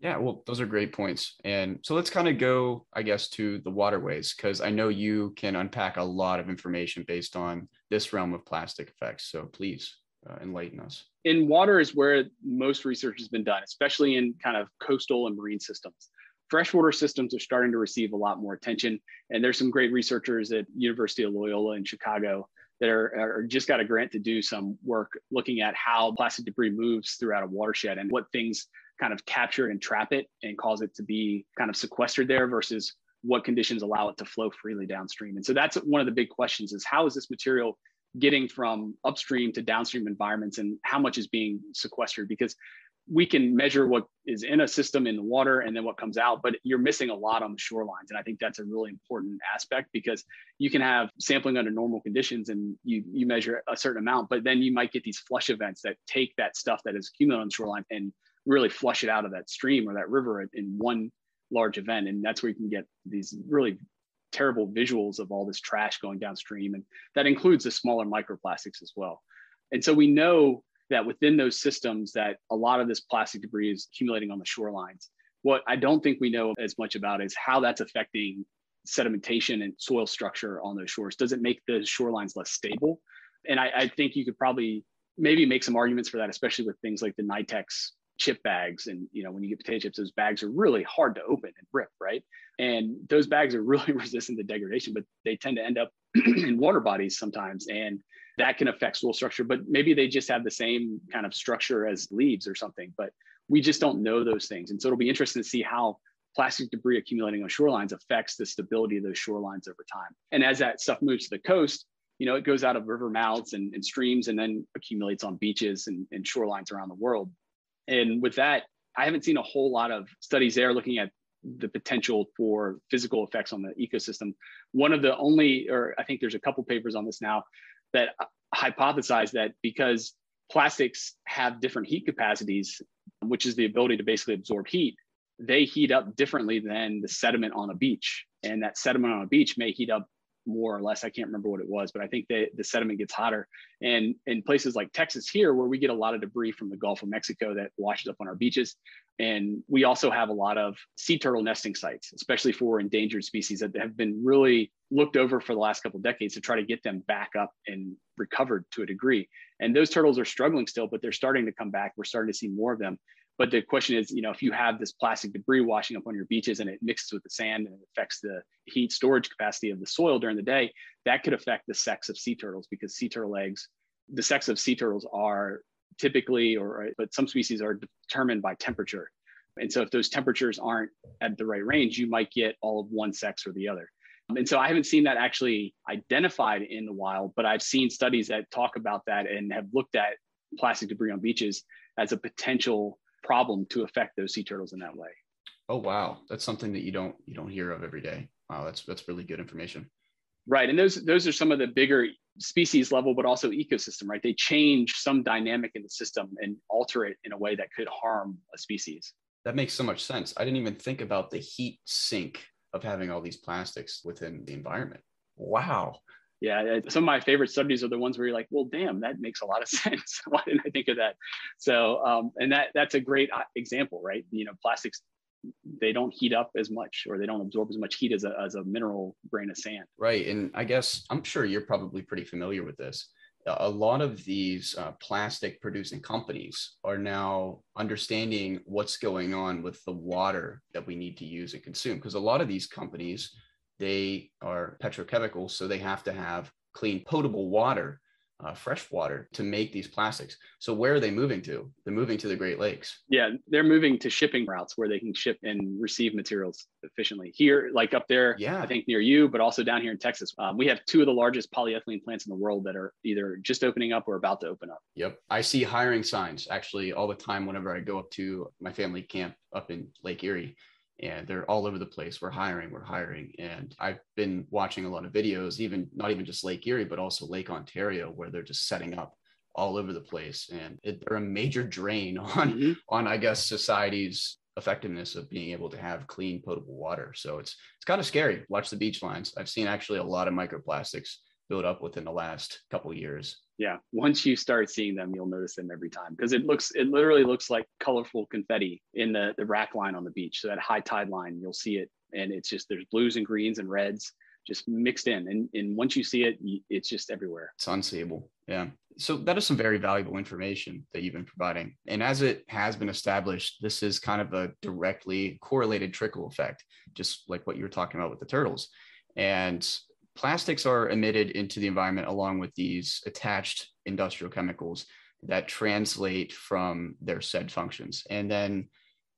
Yeah, well, those are great points. And so let's kind of go, I guess, to the waterways, because I know you can unpack a lot of information based on this realm of plastic effects. So please uh, enlighten us. In water is where most research has been done, especially in kind of coastal and marine systems. Freshwater systems are starting to receive a lot more attention. And there's some great researchers at University of Loyola in Chicago that are, are, just got a grant to do some work looking at how plastic debris moves throughout a watershed and what things kind of capture and trap it and cause it to be kind of sequestered there versus what conditions allow it to flow freely downstream. And so that's one of the big questions is how is this material getting from upstream to downstream environments and how much is being sequestered? Because we can measure what is in a system in the water and then what comes out, but you're missing a lot on the shorelines. And I think that's a really important aspect because you can have sampling under normal conditions and you, you measure a certain amount, but then you might get these flush events that take that stuff that is accumulated on shoreline and really flush it out of that stream or that river in one large event. And that's where you can get these really terrible visuals of all this trash going downstream. And that includes the smaller microplastics as well. And so we know that within those systems that a lot of this plastic debris is accumulating on the shorelines. What I don't think we know as much about is how that's affecting sedimentation and soil structure on those shores. Does it make the shorelines less stable? And I, I think you could probably maybe make some arguments for that, especially with things like the Nytex chip bags. And you know, when you get potato chips, those bags are really hard to open and rip, right? And those bags are really resistant to degradation, but they tend to end up in water bodies sometimes. And that can affect soil structure, but maybe they just have the same kind of structure as leaves or something. But we just don't know those things. And so it'll be interesting to see how plastic debris accumulating on shorelines affects the stability of those shorelines over time. And as that stuff moves to the coast, you know, it goes out of river mouths and, and streams and then accumulates on beaches and, and shorelines around the world. And with that, I haven't seen a whole lot of studies there looking at the potential for physical effects on the ecosystem. One of the only, or I think there's a couple papers on this now that hypothesize that because plastics have different heat capacities, which is the ability to basically absorb heat, they heat up differently than the sediment on a beach. And that sediment on a beach may heat up more or less. I can't remember what it was, but I think that the sediment gets hotter. And in places like Texas here, where we get a lot of debris from the Gulf of Mexico that washes up on our beaches, and we also have a lot of sea turtle nesting sites, especially for endangered species that have been really looked over for the last couple of decades to try to get them back up and recovered to a degree. And those turtles are struggling still, but they're starting to come back. We're starting to see more of them. But the question is, you know, if you have this plastic debris washing up on your beaches and it mixes with the sand and it affects the heat storage capacity of the soil during the day, that could affect the sex of sea turtles because sea turtle eggs, the sex of sea turtles are typically, or uh, but some species are determined by temperature. And so if those temperatures aren't at the right range, you might get all of one sex or the other. And so I haven't seen that actually identified in the wild, but I've seen studies that talk about that and have looked at plastic debris on beaches as a potential problem to affect those sea turtles in that way. Oh wow, that's something that you don't you don't hear of every day. Wow, that's that's really good information. Right, and those those are some of the bigger species level, but also ecosystem. Right, they change some dynamic in the system and alter it in a way that could harm a species. That makes so much sense. I didn't even think about the heat sink of having all these plastics within the environment. Wow. Yeah, some of my favorite studies are the ones where you're like, well, damn, that makes a lot of sense. Why didn't I think of that? So, um, and that that's a great uh, example, right? You know, plastics they don't heat up as much or they don't absorb as much heat as a, as a mineral grain of sand. Right. And I guess I'm sure you're probably pretty familiar with this. A lot of these uh, plastic producing companies are now understanding what's going on with the water that we need to use and consume. Because a lot of these companies, they are petrochemicals, so they have to have clean, potable water uh, fresh water to make these plastics. So where are they moving to? They're moving to the Great Lakes. Yeah, they're moving to shipping routes where they can ship and receive materials efficiently. Here, like up there, yeah. I think near you, but also down here in Texas, um, we have two of the largest polyethylene plants in the world that are either just opening up or about to open up. Yep, I see hiring signs actually all the time whenever I go up to my family camp up in Lake Erie and they're all over the place. We're hiring, we're hiring. And I've been watching a lot of videos, even not even just Lake Erie, but also Lake Ontario, where they're just setting up all over the place. And it, they're a major drain on, mm-hmm. on, I guess, society's effectiveness of being able to have clean, potable water. So it's, it's kind of scary. Watch the beach lines. I've seen actually a lot of microplastics build up within the last couple years yeah once you start seeing them you'll notice them every time because it looks it literally looks like colorful confetti in the the rack line on the beach so that high tide line you'll see it and it's just there's blues and greens and reds just mixed in and, and once you see it it's just everywhere. It's unseeable yeah. So that is some very valuable information that you've been providing and as it has been established this is kind of a directly correlated trickle effect just like what you were talking about with the turtles. And plastics are emitted into the environment along with these attached industrial chemicals that translate from their said functions. And then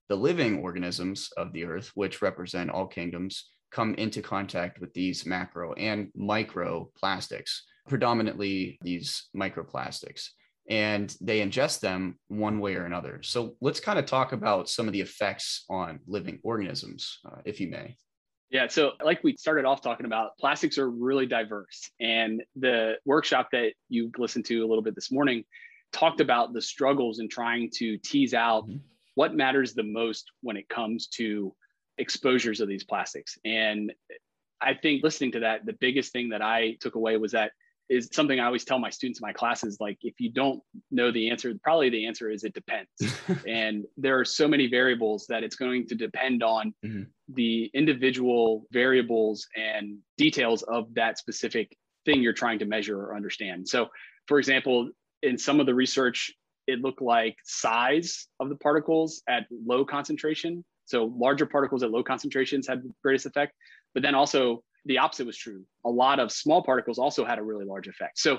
the living organisms of the earth, which represent all kingdoms, come into contact with these macro and micro plastics, predominantly these microplastics, and they ingest them one way or another. So let's kind of talk about some of the effects on living organisms, uh, if you may. Yeah, so like we started off talking about, plastics are really diverse. And the workshop that you listened to a little bit this morning talked about the struggles in trying to tease out mm-hmm. what matters the most when it comes to exposures of these plastics. And I think listening to that, the biggest thing that I took away was that is something I always tell my students in my classes. Like, if you don't know the answer, probably the answer is it depends. and there are so many variables that it's going to depend on mm-hmm. the individual variables and details of that specific thing you're trying to measure or understand. So, for example, in some of the research, it looked like size of the particles at low concentration. So, larger particles at low concentrations had the greatest effect, but then also the opposite was true. A lot of small particles also had a really large effect. So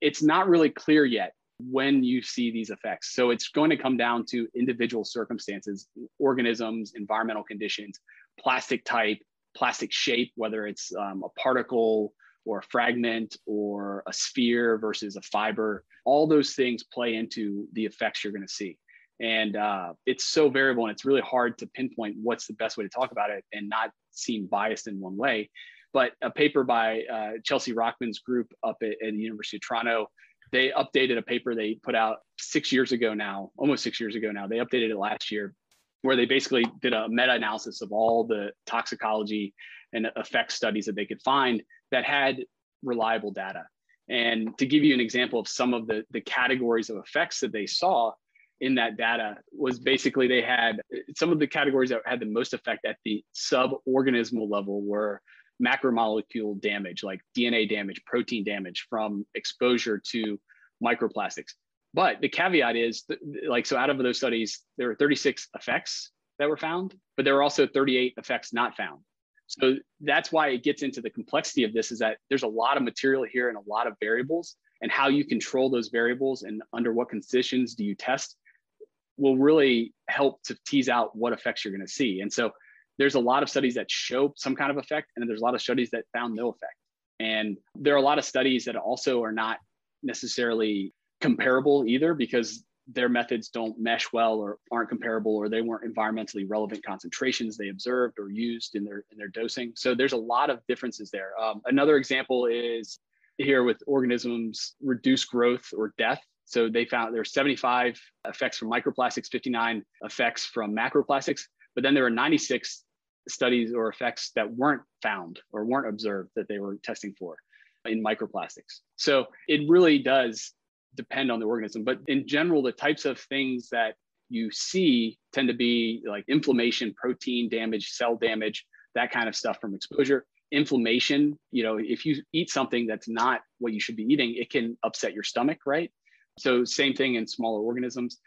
it's not really clear yet when you see these effects. So it's going to come down to individual circumstances, organisms, environmental conditions, plastic type, plastic shape, whether it's um, a particle or a fragment or a sphere versus a fiber. All those things play into the effects you're going to see. And uh, it's so variable and it's really hard to pinpoint what's the best way to talk about it and not seem biased in one way but a paper by uh, Chelsea Rochman's group up at, at, the University of Toronto, they updated a paper they put out six years ago now, almost six years ago now. They updated it last year, where they basically did a meta-analysis of all the toxicology and effect studies that they could find that had reliable data. And to give you an example of some of the, the categories of effects that they saw in that data was basically they had some of the categories that had the most effect at the sub-organismal level were macromolecule damage, like DNA damage, protein damage from exposure to microplastics. But the caveat is like, so out of those studies, there were 36 effects that were found, but there were also 38 effects not found. So that's why it gets into the complexity of this is that there's a lot of material here and a lot of variables and how you control those variables and under what conditions do you test will really help to tease out what effects you're going to see. And so there's a lot of studies that show some kind of effect, and there's a lot of studies that found no effect. And there are a lot of studies that also are not necessarily comparable either because their methods don't mesh well or aren't comparable or they weren't environmentally relevant concentrations they observed or used in their in their dosing. So there's a lot of differences there. Um, another example is here with organisms reduced growth or death. So they found there's 75 effects from microplastics 59 effects from macroplastics but then there are 96 studies or effects that weren't found or weren't observed that they were testing for in microplastics. So it really does depend on the organism. But in general, the types of things that you see tend to be like inflammation, protein damage, cell damage, that kind of stuff from exposure. Inflammation, you know, if you eat something that's not what you should be eating, it can upset your stomach, right? So, same thing in smaller organisms.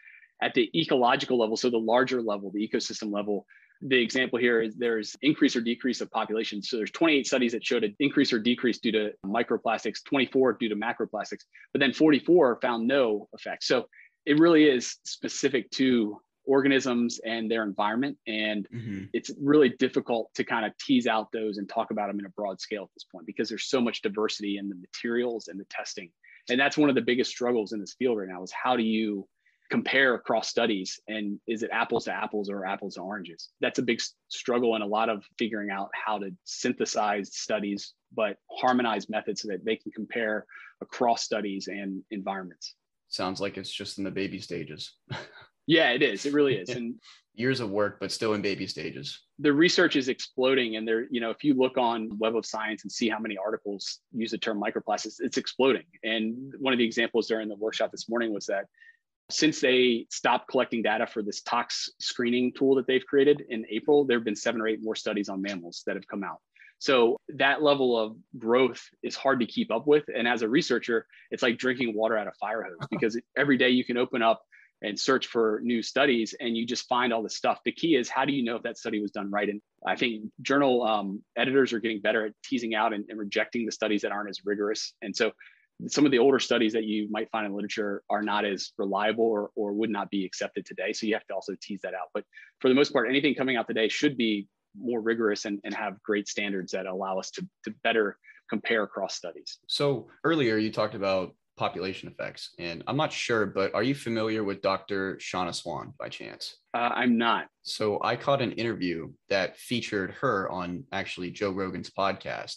At the ecological level, so the larger level, the ecosystem level, the example here is there's increase or decrease of population. So there's 28 studies that showed an increase or decrease due to microplastics, 24 due to macroplastics, but then 44 found no effect. So it really is specific to organisms and their environment. And mm-hmm. it's really difficult to kind of tease out those and talk about them in a broad scale at this point because there's so much diversity in the materials and the testing. And that's one of the biggest struggles in this field right now is how do you compare across studies and is it apples to apples or apples to oranges? That's a big struggle and a lot of figuring out how to synthesize studies but harmonize methods so that they can compare across studies and environments. Sounds like it's just in the baby stages. Yeah it is. It really is. And years of work but still in baby stages. The research is exploding and there you know if you look on web of science and see how many articles use the term microplastics it's exploding. And one of the examples during the workshop this morning was that since they stopped collecting data for this tox screening tool that they've created in April, there have been seven or eight more studies on mammals that have come out. So that level of growth is hard to keep up with. And as a researcher, it's like drinking water out of fire hose because every day you can open up and search for new studies and you just find all this stuff. The key is how do you know if that study was done right? And I think journal um, editors are getting better at teasing out and, and rejecting the studies that aren't as rigorous. And so some of the older studies that you might find in literature are not as reliable or, or would not be accepted today. So you have to also tease that out. But for the most part, anything coming out today should be more rigorous and, and have great standards that allow us to, to better compare across studies. So earlier you talked about population effects, and I'm not sure, but are you familiar with Dr. Shanna Swan by chance? Uh, I'm not. So I caught an interview that featured her on actually Joe Rogan's podcast.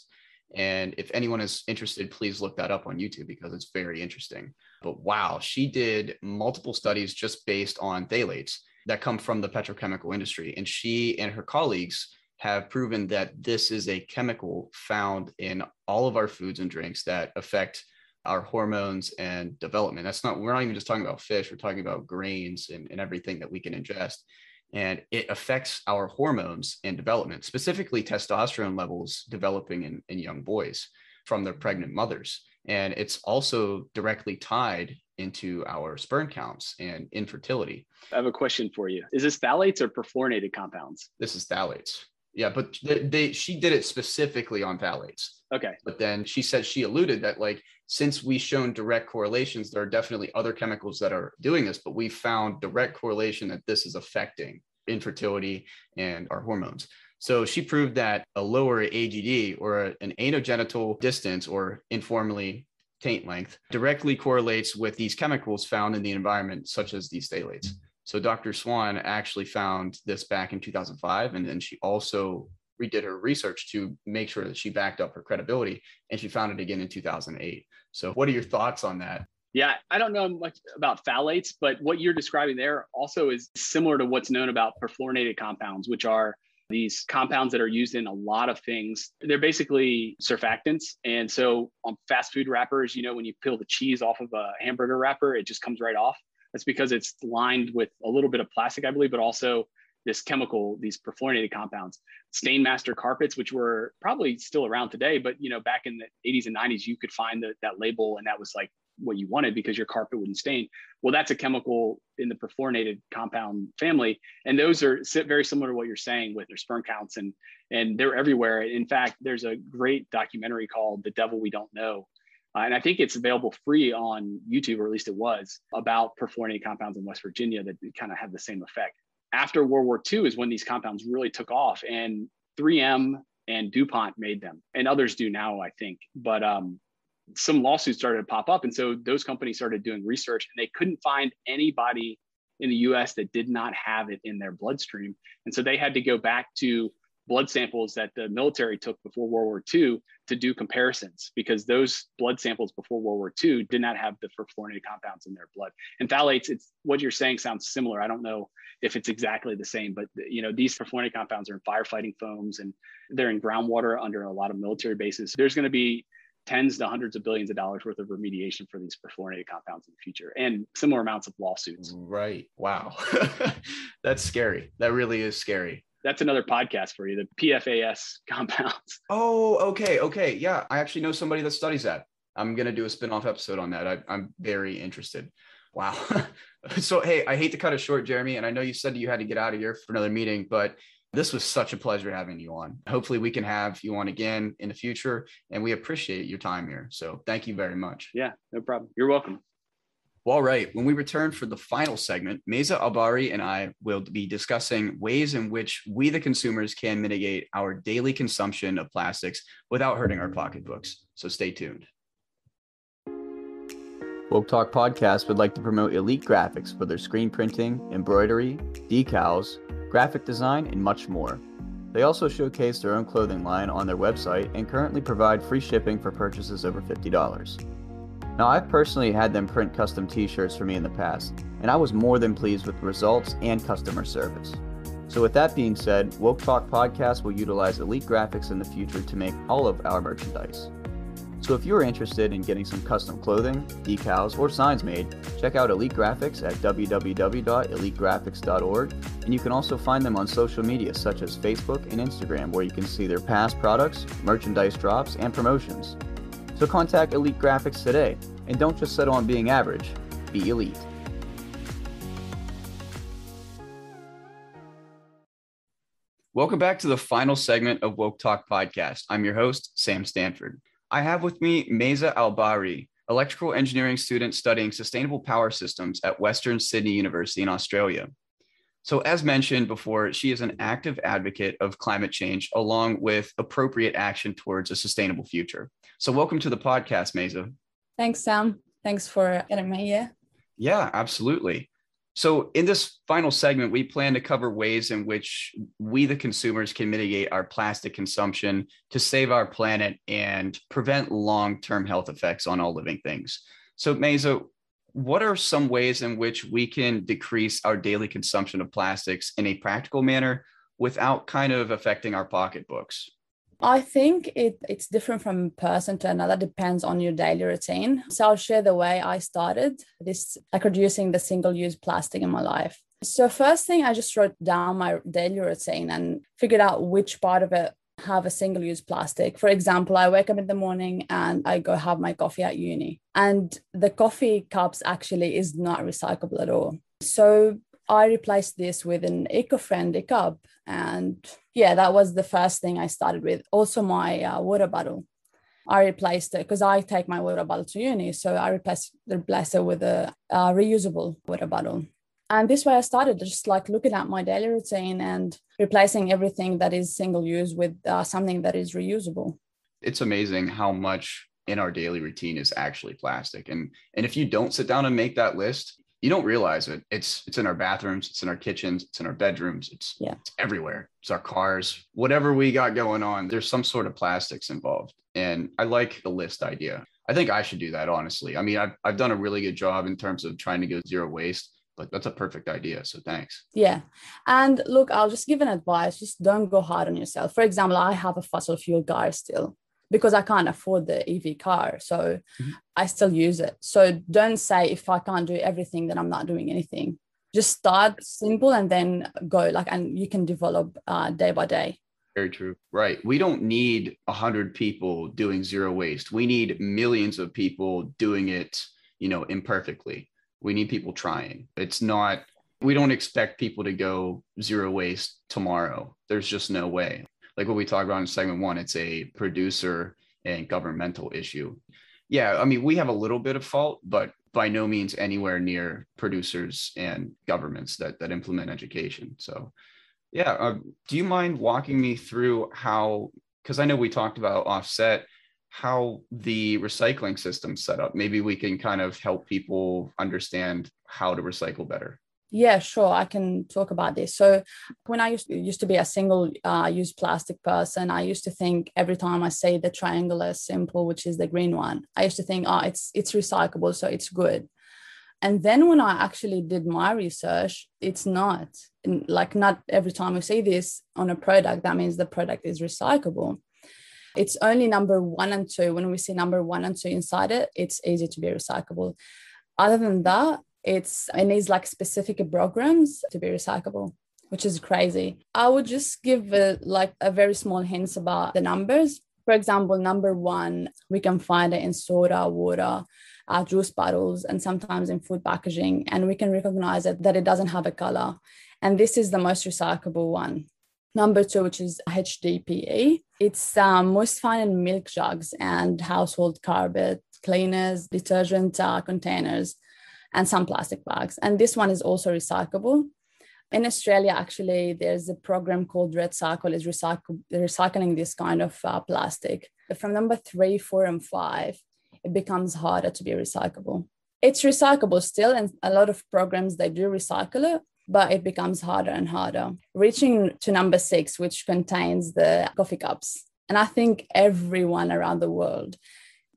And if anyone is interested, please look that up on YouTube because it's very interesting. But wow, she did multiple studies just based on phthalates that come from the petrochemical industry. And she and her colleagues have proven that this is a chemical found in all of our foods and drinks that affect our hormones and development. That's not, we're not even just talking about fish, we're talking about grains and, and everything that we can ingest and it affects our hormones and development, specifically testosterone levels developing in, in young boys from their pregnant mothers. And it's also directly tied into our sperm counts and infertility. I have a question for you. Is this phthalates or perfluorinated compounds? This is phthalates. Yeah, but they, they she did it specifically on phthalates. Okay. But then she said she alluded that like since we shown direct correlations, there are definitely other chemicals that are doing this, but we found direct correlation that this is affecting infertility and our hormones. So she proved that a lower AGD or an anogenital distance or informally taint length directly correlates with these chemicals found in the environment, such as these phthalates. So Dr. Swan actually found this back in 2005, and then she also redid her research to make sure that she backed up her credibility, and she found it again in 2008. So, what are your thoughts on that? Yeah, I don't know much about phthalates, but what you're describing there also is similar to what's known about perfluorinated compounds, which are these compounds that are used in a lot of things. They're basically surfactants. And so on fast food wrappers, you know, when you peel the cheese off of a hamburger wrapper, it just comes right off. That's because it's lined with a little bit of plastic, I believe, but also this chemical, these perfluorinated compounds. Stainmaster carpets, which were probably still around today, but you know, back in the 80s and 90s, you could find the, that label and that was like what you wanted because your carpet wouldn't stain. Well, that's a chemical in the perfluorinated compound family, and those are very similar to what you're saying with their sperm counts, and and they're everywhere. In fact, there's a great documentary called "The Devil We Don't Know." Uh, and I think it's available free on YouTube, or at least it was, about perfluorinated compounds in West Virginia that kind of have the same effect. After World War II is when these compounds really took off, and 3M and DuPont made them, and others do now, I think. But um, some lawsuits started to pop up. And so those companies started doing research and they couldn't find anybody in the US that did not have it in their bloodstream. And so they had to go back to blood samples that the military took before World War II to do comparisons because those blood samples before World War II did not have the perfluorinated compounds in their blood. And phthalates, it's what you're saying sounds similar. I don't know if it's exactly the same, but you know these perfluorinated compounds are in firefighting foams and they're in groundwater under a lot of military bases. There's going to be tens to hundreds of billions of dollars worth of remediation for these perfluorinated compounds in the future and similar amounts of lawsuits. Right. Wow. That's scary. That really is scary that's another podcast for you the pfas compounds. Oh okay okay. Yeah i actually know somebody that studies that. I'm going to do a spin-off episode on that. I, i'm very interested. Wow. So hey i hate to cut it short jeremy and i know you said you had to get out of here for another meeting but this was such a pleasure having you on. Hopefully we can have you on again in the future and we appreciate your time here. So thank you very much. Yeah no problem. You're welcome all right. When we return for the final segment, Meza Albari and I will be discussing ways in which we, the consumers, can mitigate our daily consumption of plastics without hurting our pocketbooks. So stay tuned. Woke Talk Podcast would like to promote Elite Graphics for their screen printing, embroidery, decals, graphic design, and much more. They also showcase their own clothing line on their website and currently provide free shipping for purchases over $50. Now, I've personally had them print custom t shirts for me in the past, and I was more than pleased with the results and customer service. So, with that being said, Woke Talk Podcast will utilize Elite Graphics in the future to make all of our merchandise. So, if you're interested in getting some custom clothing, decals, or signs made, check out Elite Graphics at www.elitegraphics.org, and you can also find them on social media such as Facebook and Instagram, where you can see their past products, merchandise drops, and promotions. So contact Elite Graphics today and don't just settle on being average, be elite. Welcome back to the final segment of Woke Talk Podcast. I'm your host, Sam Stanford. I have with me Meza Albari, electrical engineering student studying sustainable power systems at Western Sydney University in Australia. So, as mentioned before, she is an active advocate of climate change along with appropriate action towards a sustainable future. So, welcome to the podcast, Meza. Thanks, Sam. Thanks for getting me here. Yeah, absolutely. So, in this final segment, we plan to cover ways in which we, the consumers, can mitigate our plastic consumption to save our planet and prevent long term health effects on all living things. So, Meza, what are some ways in which we can decrease our daily consumption of plastics in a practical manner without kind of affecting our pocketbooks? I think it, it's different from person to another, depends on your daily routine. So I'll share the way I started this, like reducing the single use plastic in my life. So, first thing, I just wrote down my daily routine and figured out which part of it have a single use plastic. For example, I wake up in the morning and I go have my coffee at uni, and the coffee cups actually is not recyclable at all. So I replaced this with an eco friendly cup. And yeah, that was the first thing I started with. Also, my uh, water bottle. I replaced it because I take my water bottle to uni. So I replaced, replaced it with a, a reusable water bottle and this way i started just like looking at my daily routine and replacing everything that is single use with uh, something that is reusable it's amazing how much in our daily routine is actually plastic and and if you don't sit down and make that list you don't realize it it's it's in our bathrooms it's in our kitchens it's in our bedrooms it's, yeah. it's everywhere it's our cars whatever we got going on there's some sort of plastics involved and i like the list idea i think i should do that honestly i mean i've, I've done a really good job in terms of trying to go zero waste but that's a perfect idea. So thanks. Yeah. And look, I'll just give an advice just don't go hard on yourself. For example, I have a fossil fuel car still because I can't afford the EV car. So mm-hmm. I still use it. So don't say if I can't do everything, then I'm not doing anything. Just start simple and then go like, and you can develop uh, day by day. Very true. Right. We don't need a hundred people doing zero waste. We need millions of people doing it, you know, imperfectly we need people trying. It's not, we don't expect people to go zero waste tomorrow. There's just no way. Like what we talked about in segment one, it's a producer and governmental issue. Yeah, I mean, we have a little bit of fault, but by no means anywhere near producers and governments that that implement education. So, yeah, uh, do you mind walking me through how? Because I know we talked about offset how the recycling system set up. Maybe we can kind of help people understand how to recycle better. Yeah, sure. I can talk about this. So, when I used to, used to be a single uh, use plastic person, I used to think every time I say the triangular simple, which is the green one, I used to think, oh, it's it's recyclable, so it's good. And then when I actually did my research, it's not. Like not every time we see this on a product, that means the product is recyclable. It's only number one and two. When we see number one and two inside it, it's easy to be recyclable. Other than that, it's it needs like specific programs to be recyclable which is crazy. I would just give a, like a very small hints about the numbers. For example number one we can find it in soda water uh, juice bottles and sometimes in food packaging and we can recognize it that it doesn't have a color. And this is the most recyclable one. Number two which is hdpe it's um, most found in milk jugs and household carpet cleaners detergent uh, containers and some plastic bags. And this one is also recyclable. In Australia, actually, there's a program called Red Cycle is recycle, recycling this kind of uh, plastic. From number three, four, and five, it becomes harder to be recyclable. It's recyclable still, and a lot of programs they do recycle it, but it becomes harder and harder. Reaching to number six, which contains the coffee cups, and I think everyone around the world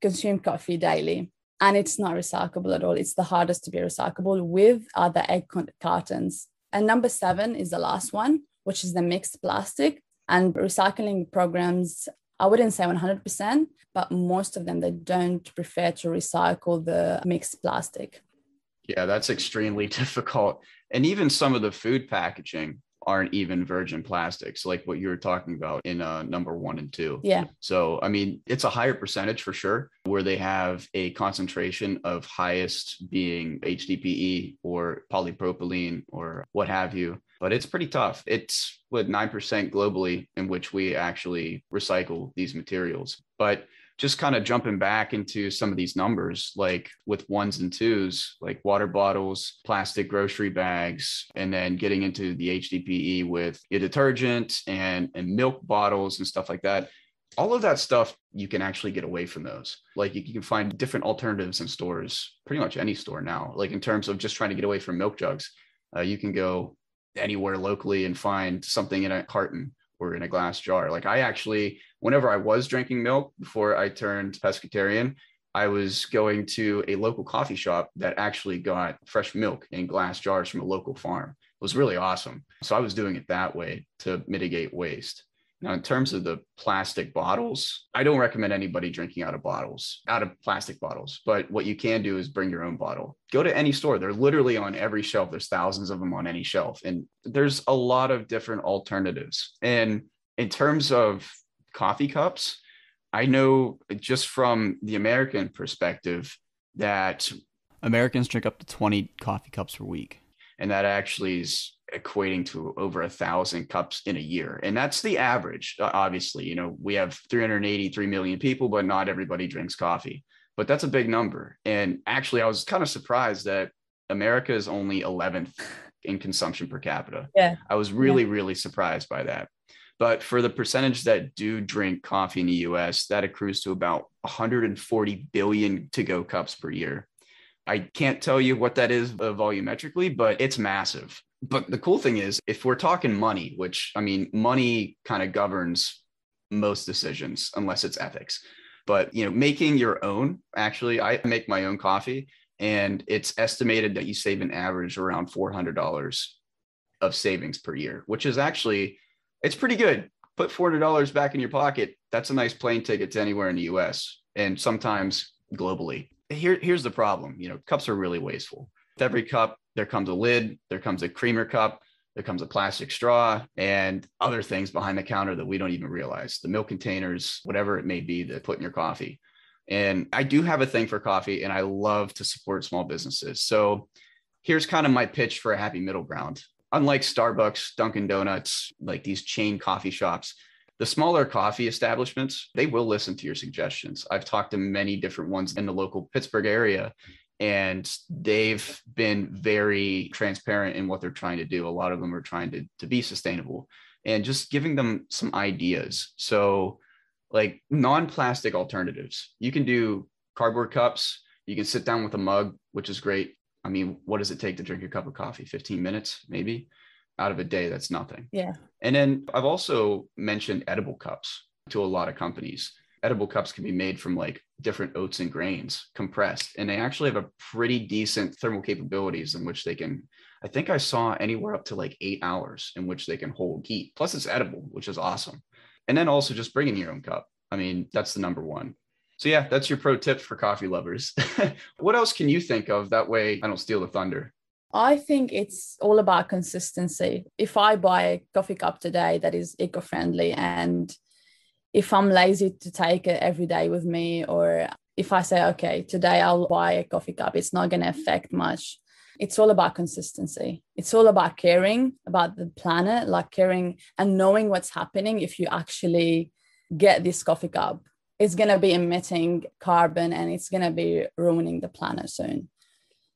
consume coffee daily and it's not recyclable at all. It's the hardest to be recyclable with other egg cartons. And number seven is the last one, which is the mixed plastic. And recycling programs, I wouldn't say 100%, but most of them, they don't prefer to recycle the mixed plastic. Yeah, that's extremely difficult. And even some of the food packaging, aren't even virgin plastics like what you were talking about in uh, number one and two. Yeah. So, I mean, it's a higher percentage for sure where they have a concentration of highest being HDPE or polypropylene or what have you. But it's pretty tough. It's what 9% globally in which we actually recycle these materials. But just kind of jumping back into some of these numbers, like with ones and twos, like water bottles, plastic grocery bags, and then getting into the HDPE with detergent and, and milk bottles and stuff like that. All of that stuff, you can actually get away from those. Like you, you can find different alternatives in stores, pretty much any store now. Like in terms of just trying to get away from milk jugs, uh, you can go anywhere locally and find something in a carton or in a glass jar. Like I actually, whenever I was drinking milk before I turned pescatarian, I was going to a local coffee shop that actually got fresh milk in glass jars from a local farm. It was really awesome. So I was doing it that way to mitigate waste. Now, in terms of the plastic bottles, I don't recommend anybody drinking out of bottles, out of plastic bottles. But what you can do is bring your own bottle. Go to any store. They're literally on every shelf. There's thousands of them on any shelf. And there's a lot of different alternatives. And in terms of coffee cups, I know just from the American perspective that Americans drink up to 20 coffee cups per week. And that actually is equating to over a thousand cups in a year. And that's the average. Obviously, you know, we have 383 million people, but not everybody drinks coffee. But that's a big number. And actually, I was kind of surprised that America is only 11th in consumption per capita. Yeah. I was really, yeah. really surprised by that. But for the percentage that do drink coffee in the US, that accrues to about 140 billion to go cups per year. I can't tell you what that is uh, volumetrically, but it's massive. But the cool thing is, if we're talking money, which I mean, money kind of governs most decisions unless it's ethics. But you know, making your own, actually, I make my own coffee, and it's estimated that you save an average around four hundred dollars of savings per year, which is actually it's pretty good. Put four hundred dollars back in your pocket. That's a nice plane ticket to anywhere in the U.S. and sometimes globally. Here, here's the problem. You know, cups are really wasteful. With every cup, there comes a lid, there comes a creamer cup, there comes a plastic straw, and other things behind the counter that we don't even realize the milk containers, whatever it may be that put in your coffee. And I do have a thing for coffee and I love to support small businesses. So here's kind of my pitch for a happy middle ground. Unlike Starbucks, Dunkin' Donuts, like these chain coffee shops, the smaller coffee establishments, they will listen to your suggestions. I've talked to many different ones in the local Pittsburgh area and they've been very transparent in what they're trying to do. A lot of them are trying to, to be sustainable and just giving them some ideas. So, like non plastic alternatives, you can do cardboard cups, you can sit down with a mug, which is great. I mean, what does it take to drink a cup of coffee? 15 minutes, maybe out of a day. That's nothing. Yeah. And then I've also mentioned edible cups to a lot of companies. Edible cups can be made from like different oats and grains compressed, and they actually have a pretty decent thermal capabilities in which they can. I think I saw anywhere up to like eight hours in which they can hold heat. Plus, it's edible, which is awesome. And then also just bringing your own cup. I mean, that's the number one. So yeah, that's your pro tip for coffee lovers. what else can you think of? That way I don't steal the thunder. I think it's all about consistency. If I buy a coffee cup today that is eco-friendly and if I'm lazy to take it every day with me, or if I say, okay, today I'll buy a coffee cup, it's not going to affect much. It's all about consistency. It's all about caring about the planet, like caring and knowing what's happening if you actually get this coffee cup it's going to be emitting carbon and it's going to be ruining the planet soon.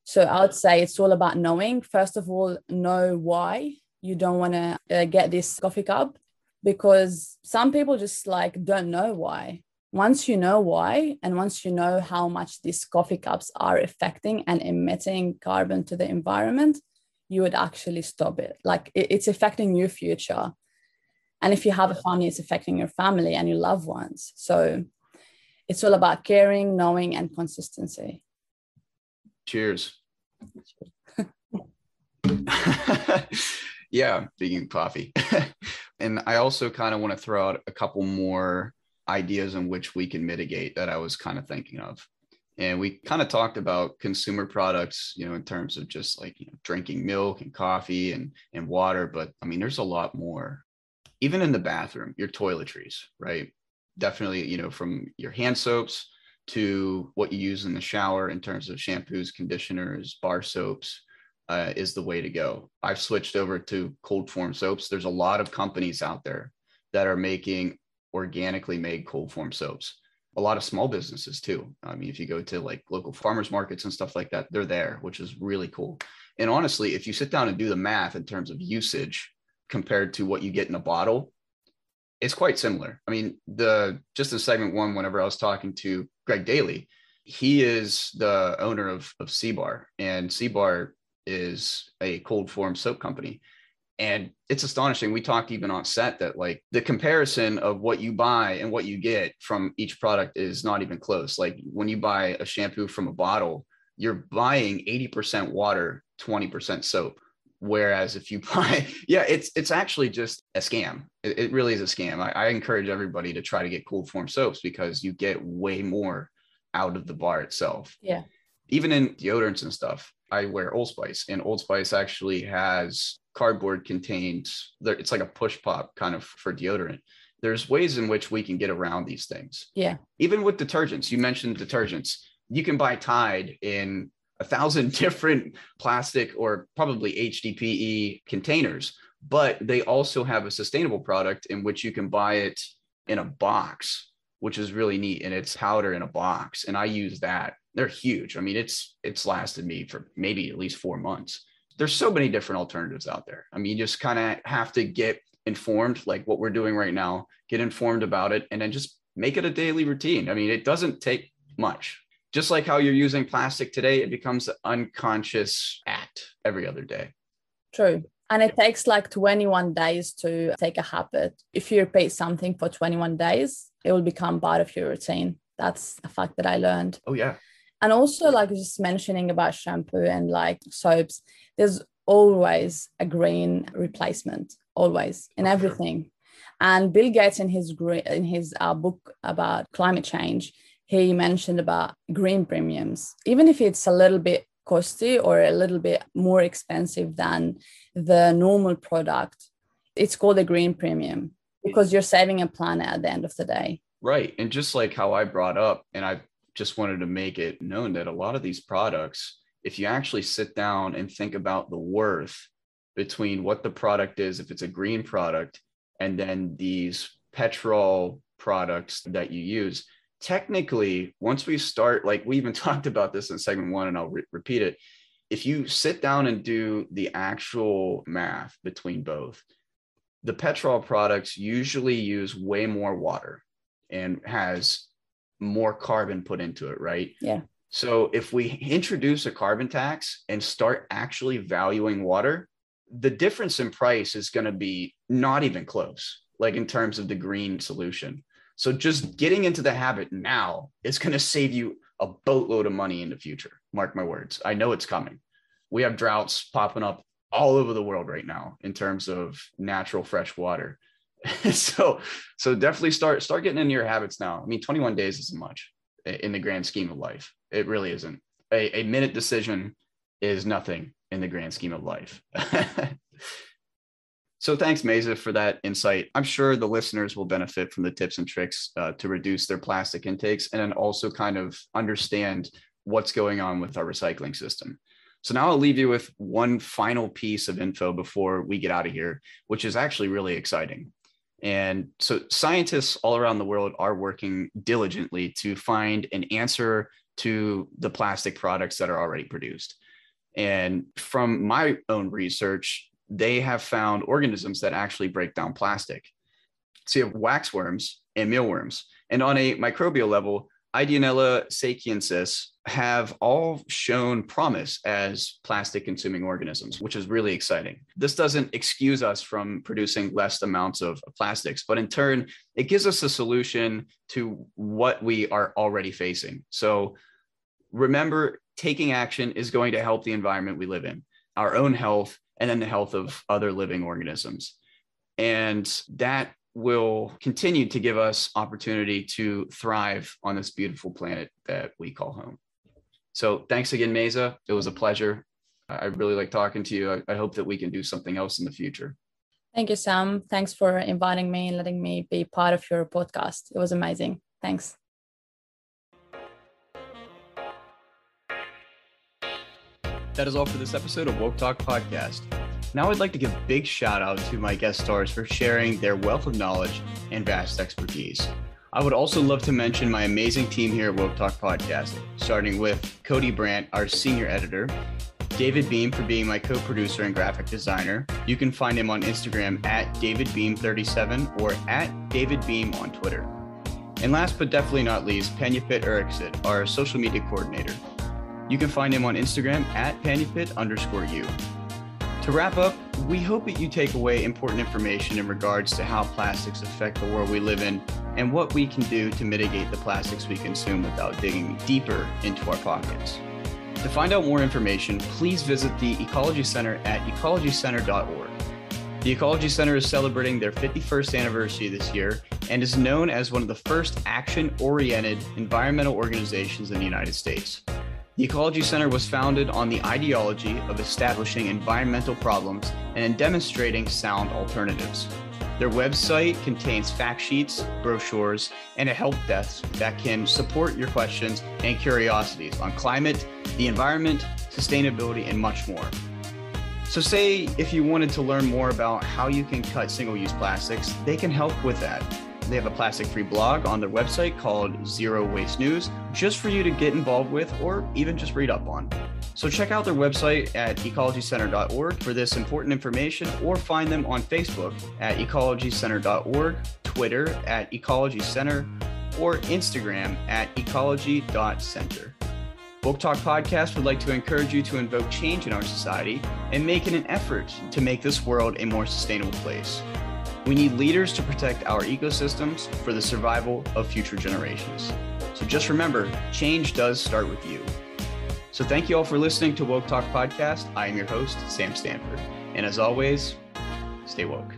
So I would say it's all about knowing. First of all, know why you don't want to uh, get this coffee cup because some people just like don't know why. Once you know why, and once you know how much these coffee cups are affecting and emitting carbon to the environment, you would actually stop it. Like it's affecting your future. And if you have a family it's affecting your family and your loved ones. So it's all about caring knowing and consistency. Cheers yeah speaking coffee. And i also kind of want to throw out a couple more ideas in which we can mitigate that i was kind of thinking of. And we kind of talked about consumer products you know in terms of just like you know, drinking milk and coffee and and water but i mean there's a lot more. Even in the bathroom, your toiletries, right? Definitely, you know, from your hand soaps to what you use in the shower in terms of shampoos, conditioners, bar soaps uh, is the way to go. I've switched over to cold form soaps. There's a lot of companies out there that are making organically made cold form soaps. A lot of small businesses too. I mean, if you go to like local farmers markets and stuff like that, they're there, which is really cool. And honestly, if you sit down and do the math in terms of usage, compared to what you get in a bottle, it's quite similar. I mean, the just in segment one, whenever I was talking to Greg Daly, he is the owner of of Seabar, and Seabar is a cold form soap company. And it's astonishing. We talked even on set that like the comparison of what you buy and what you get from each product is not even close. Like when you buy a shampoo from a bottle, you're buying 80% water, 20% soap Whereas if you buy, yeah, it's it's actually just a scam. It, it really is a scam. I, I, encourage everybody to try to get cold form soaps because you get way more out of the bar itself. Yeah. Even in deodorants and stuff, I wear Old Spice, and Old Spice actually has cardboard contained. It's like a push pop kind of for deodorant. There's ways in which we can get around these things. Yeah. Even with detergents, you mentioned detergents. You can buy Tide in a thousand different plastic or probably HDPE containers, but they also have a sustainable product in which you can buy it in a box, which is really neat. And it's powder in a box. And I use that. They're huge. I mean, it's it's lasted me for maybe at least four months. There's so many different alternatives out there. I mean, you just kind of have to get informed, like what we're doing right now, get informed about it, and then just make it a daily routine. I mean, it doesn't take much just like how you're using plastic today, it becomes an unconscious act every other day. True. And it takes like 21 days to take a habit. If you repeat something for 21 days, it will become part of your routine. That's a fact that I learned. Oh, yeah. And also, like just mentioning about shampoo and like soaps, there's always a green replacement, always in everything. And Bill Gates in his in his uh, book about climate change, he mentioned about green premiums, even if it's a little bit costly or a little bit more expensive than the normal product, it's called a green premium because you're saving a planet at the end of the day. Right. And just like how I brought up, and I just wanted to make it known that a lot of these products, if you actually sit down and think about the worth between what the product is, if it's a green product, and then these petrol products that you use, technically, once we start, like we even talked about this in segment one, and I'll re- repeat it. If you sit down and do the actual math between both, the petrol products usually use way more water and has more carbon put into it, right? Yeah. So if we introduce a carbon tax and start actually valuing water, the difference in price is going to be not even close, like in terms of the green solution. So just getting into the habit now is going to save you a boatload of money in the future. Mark my words. I know it's coming. We have droughts popping up all over the world right now in terms of natural fresh water. so so definitely start start getting into your habits now. I mean 21 days isn't much in the grand scheme of life. It really isn't. A, a minute decision is nothing in the grand scheme of life. so thanks, Mesa, for that insight. I'm sure the listeners will benefit from the tips and tricks uh, to reduce their plastic intakes and then also kind of understand what's going on with our recycling system. So now I'll leave you with one final piece of info before we get out of here, which is actually really exciting. And so scientists all around the world are working diligently to find an answer to the plastic products that are already produced. And from my own research, they have found organisms that actually break down plastic. So you have waxworms and mealworms. And on a microbial level, Ideonella sakaiensis have all shown promise as plastic consuming organisms, which is really exciting. This doesn't excuse us from producing less amounts of plastics, but in turn, it gives us a solution to what we are already facing. So remember, taking action is going to help the environment we live in, our own health, and then the health of other living organisms. And that will continue to give us opportunity to thrive on this beautiful planet that we call home. So thanks again, Mesa. It was a pleasure. I really like talking to you. I, I hope that we can do something else in the future. Thank you, Sam. Thanks for inviting me and letting me be part of your podcast. It was amazing. Thanks. That is all for this episode of Woke Talk Podcast. Now I'd like to give a big shout out to my guest stars for sharing their wealth of knowledge and vast expertise. I would also love to mention my amazing team here at Woke Talk Podcast, starting with Cody Brandt, our senior editor, David Beam for being my co-producer and graphic designer. You can find him on Instagram at DavidBeam37 or at David Beam on Twitter. And last but definitely not least, Panyapit Eriksit, our social media coordinator. You can find him on Instagram at Panyapit underscore you. To wrap up, we hope that you take away important information in regards to how plastics affect the world we live in and what we can do to mitigate the plastics we consume without digging deeper into our pockets. To find out more information, please visit the Ecology Center at ecologycenter.org. The Ecology Center is celebrating their 51st anniversary this year and is known as one of the first action oriented environmental organizations in the United States. The Ecology Center was founded on the ideology of establishing environmental problems and in demonstrating sound alternatives. Their website contains fact sheets, brochures, and a help desk that can support your questions and curiosities on climate, the environment, sustainability, and much more. So, say if you wanted to learn more about how you can cut single use plastics, they can help with that. They have a plastic free blog on their website called Zero Waste News, just for you to get involved with or even just read up on. So check out their website at ecologycenter.org for this important information or find them on Facebook at ecologycenter.org, Twitter at ecologycenter, or Instagram at ecology.center. Woke Talk Podcast would like to encourage you to invoke change in our society and make it an effort to make this world a more sustainable place. We need leaders to protect our ecosystems for the survival of future generations. So just remember, change does start with you. So thank you all for listening to Woke Talk Podcast. I am your host, Sam Stanford. And as always, stay woke.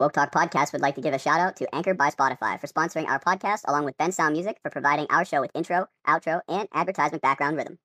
Woke Talk Podcast would like to give a shout out to Anchor by Spotify for sponsoring our podcast, along with Bensound Music for providing our show with intro, outro, and advertisement background rhythm.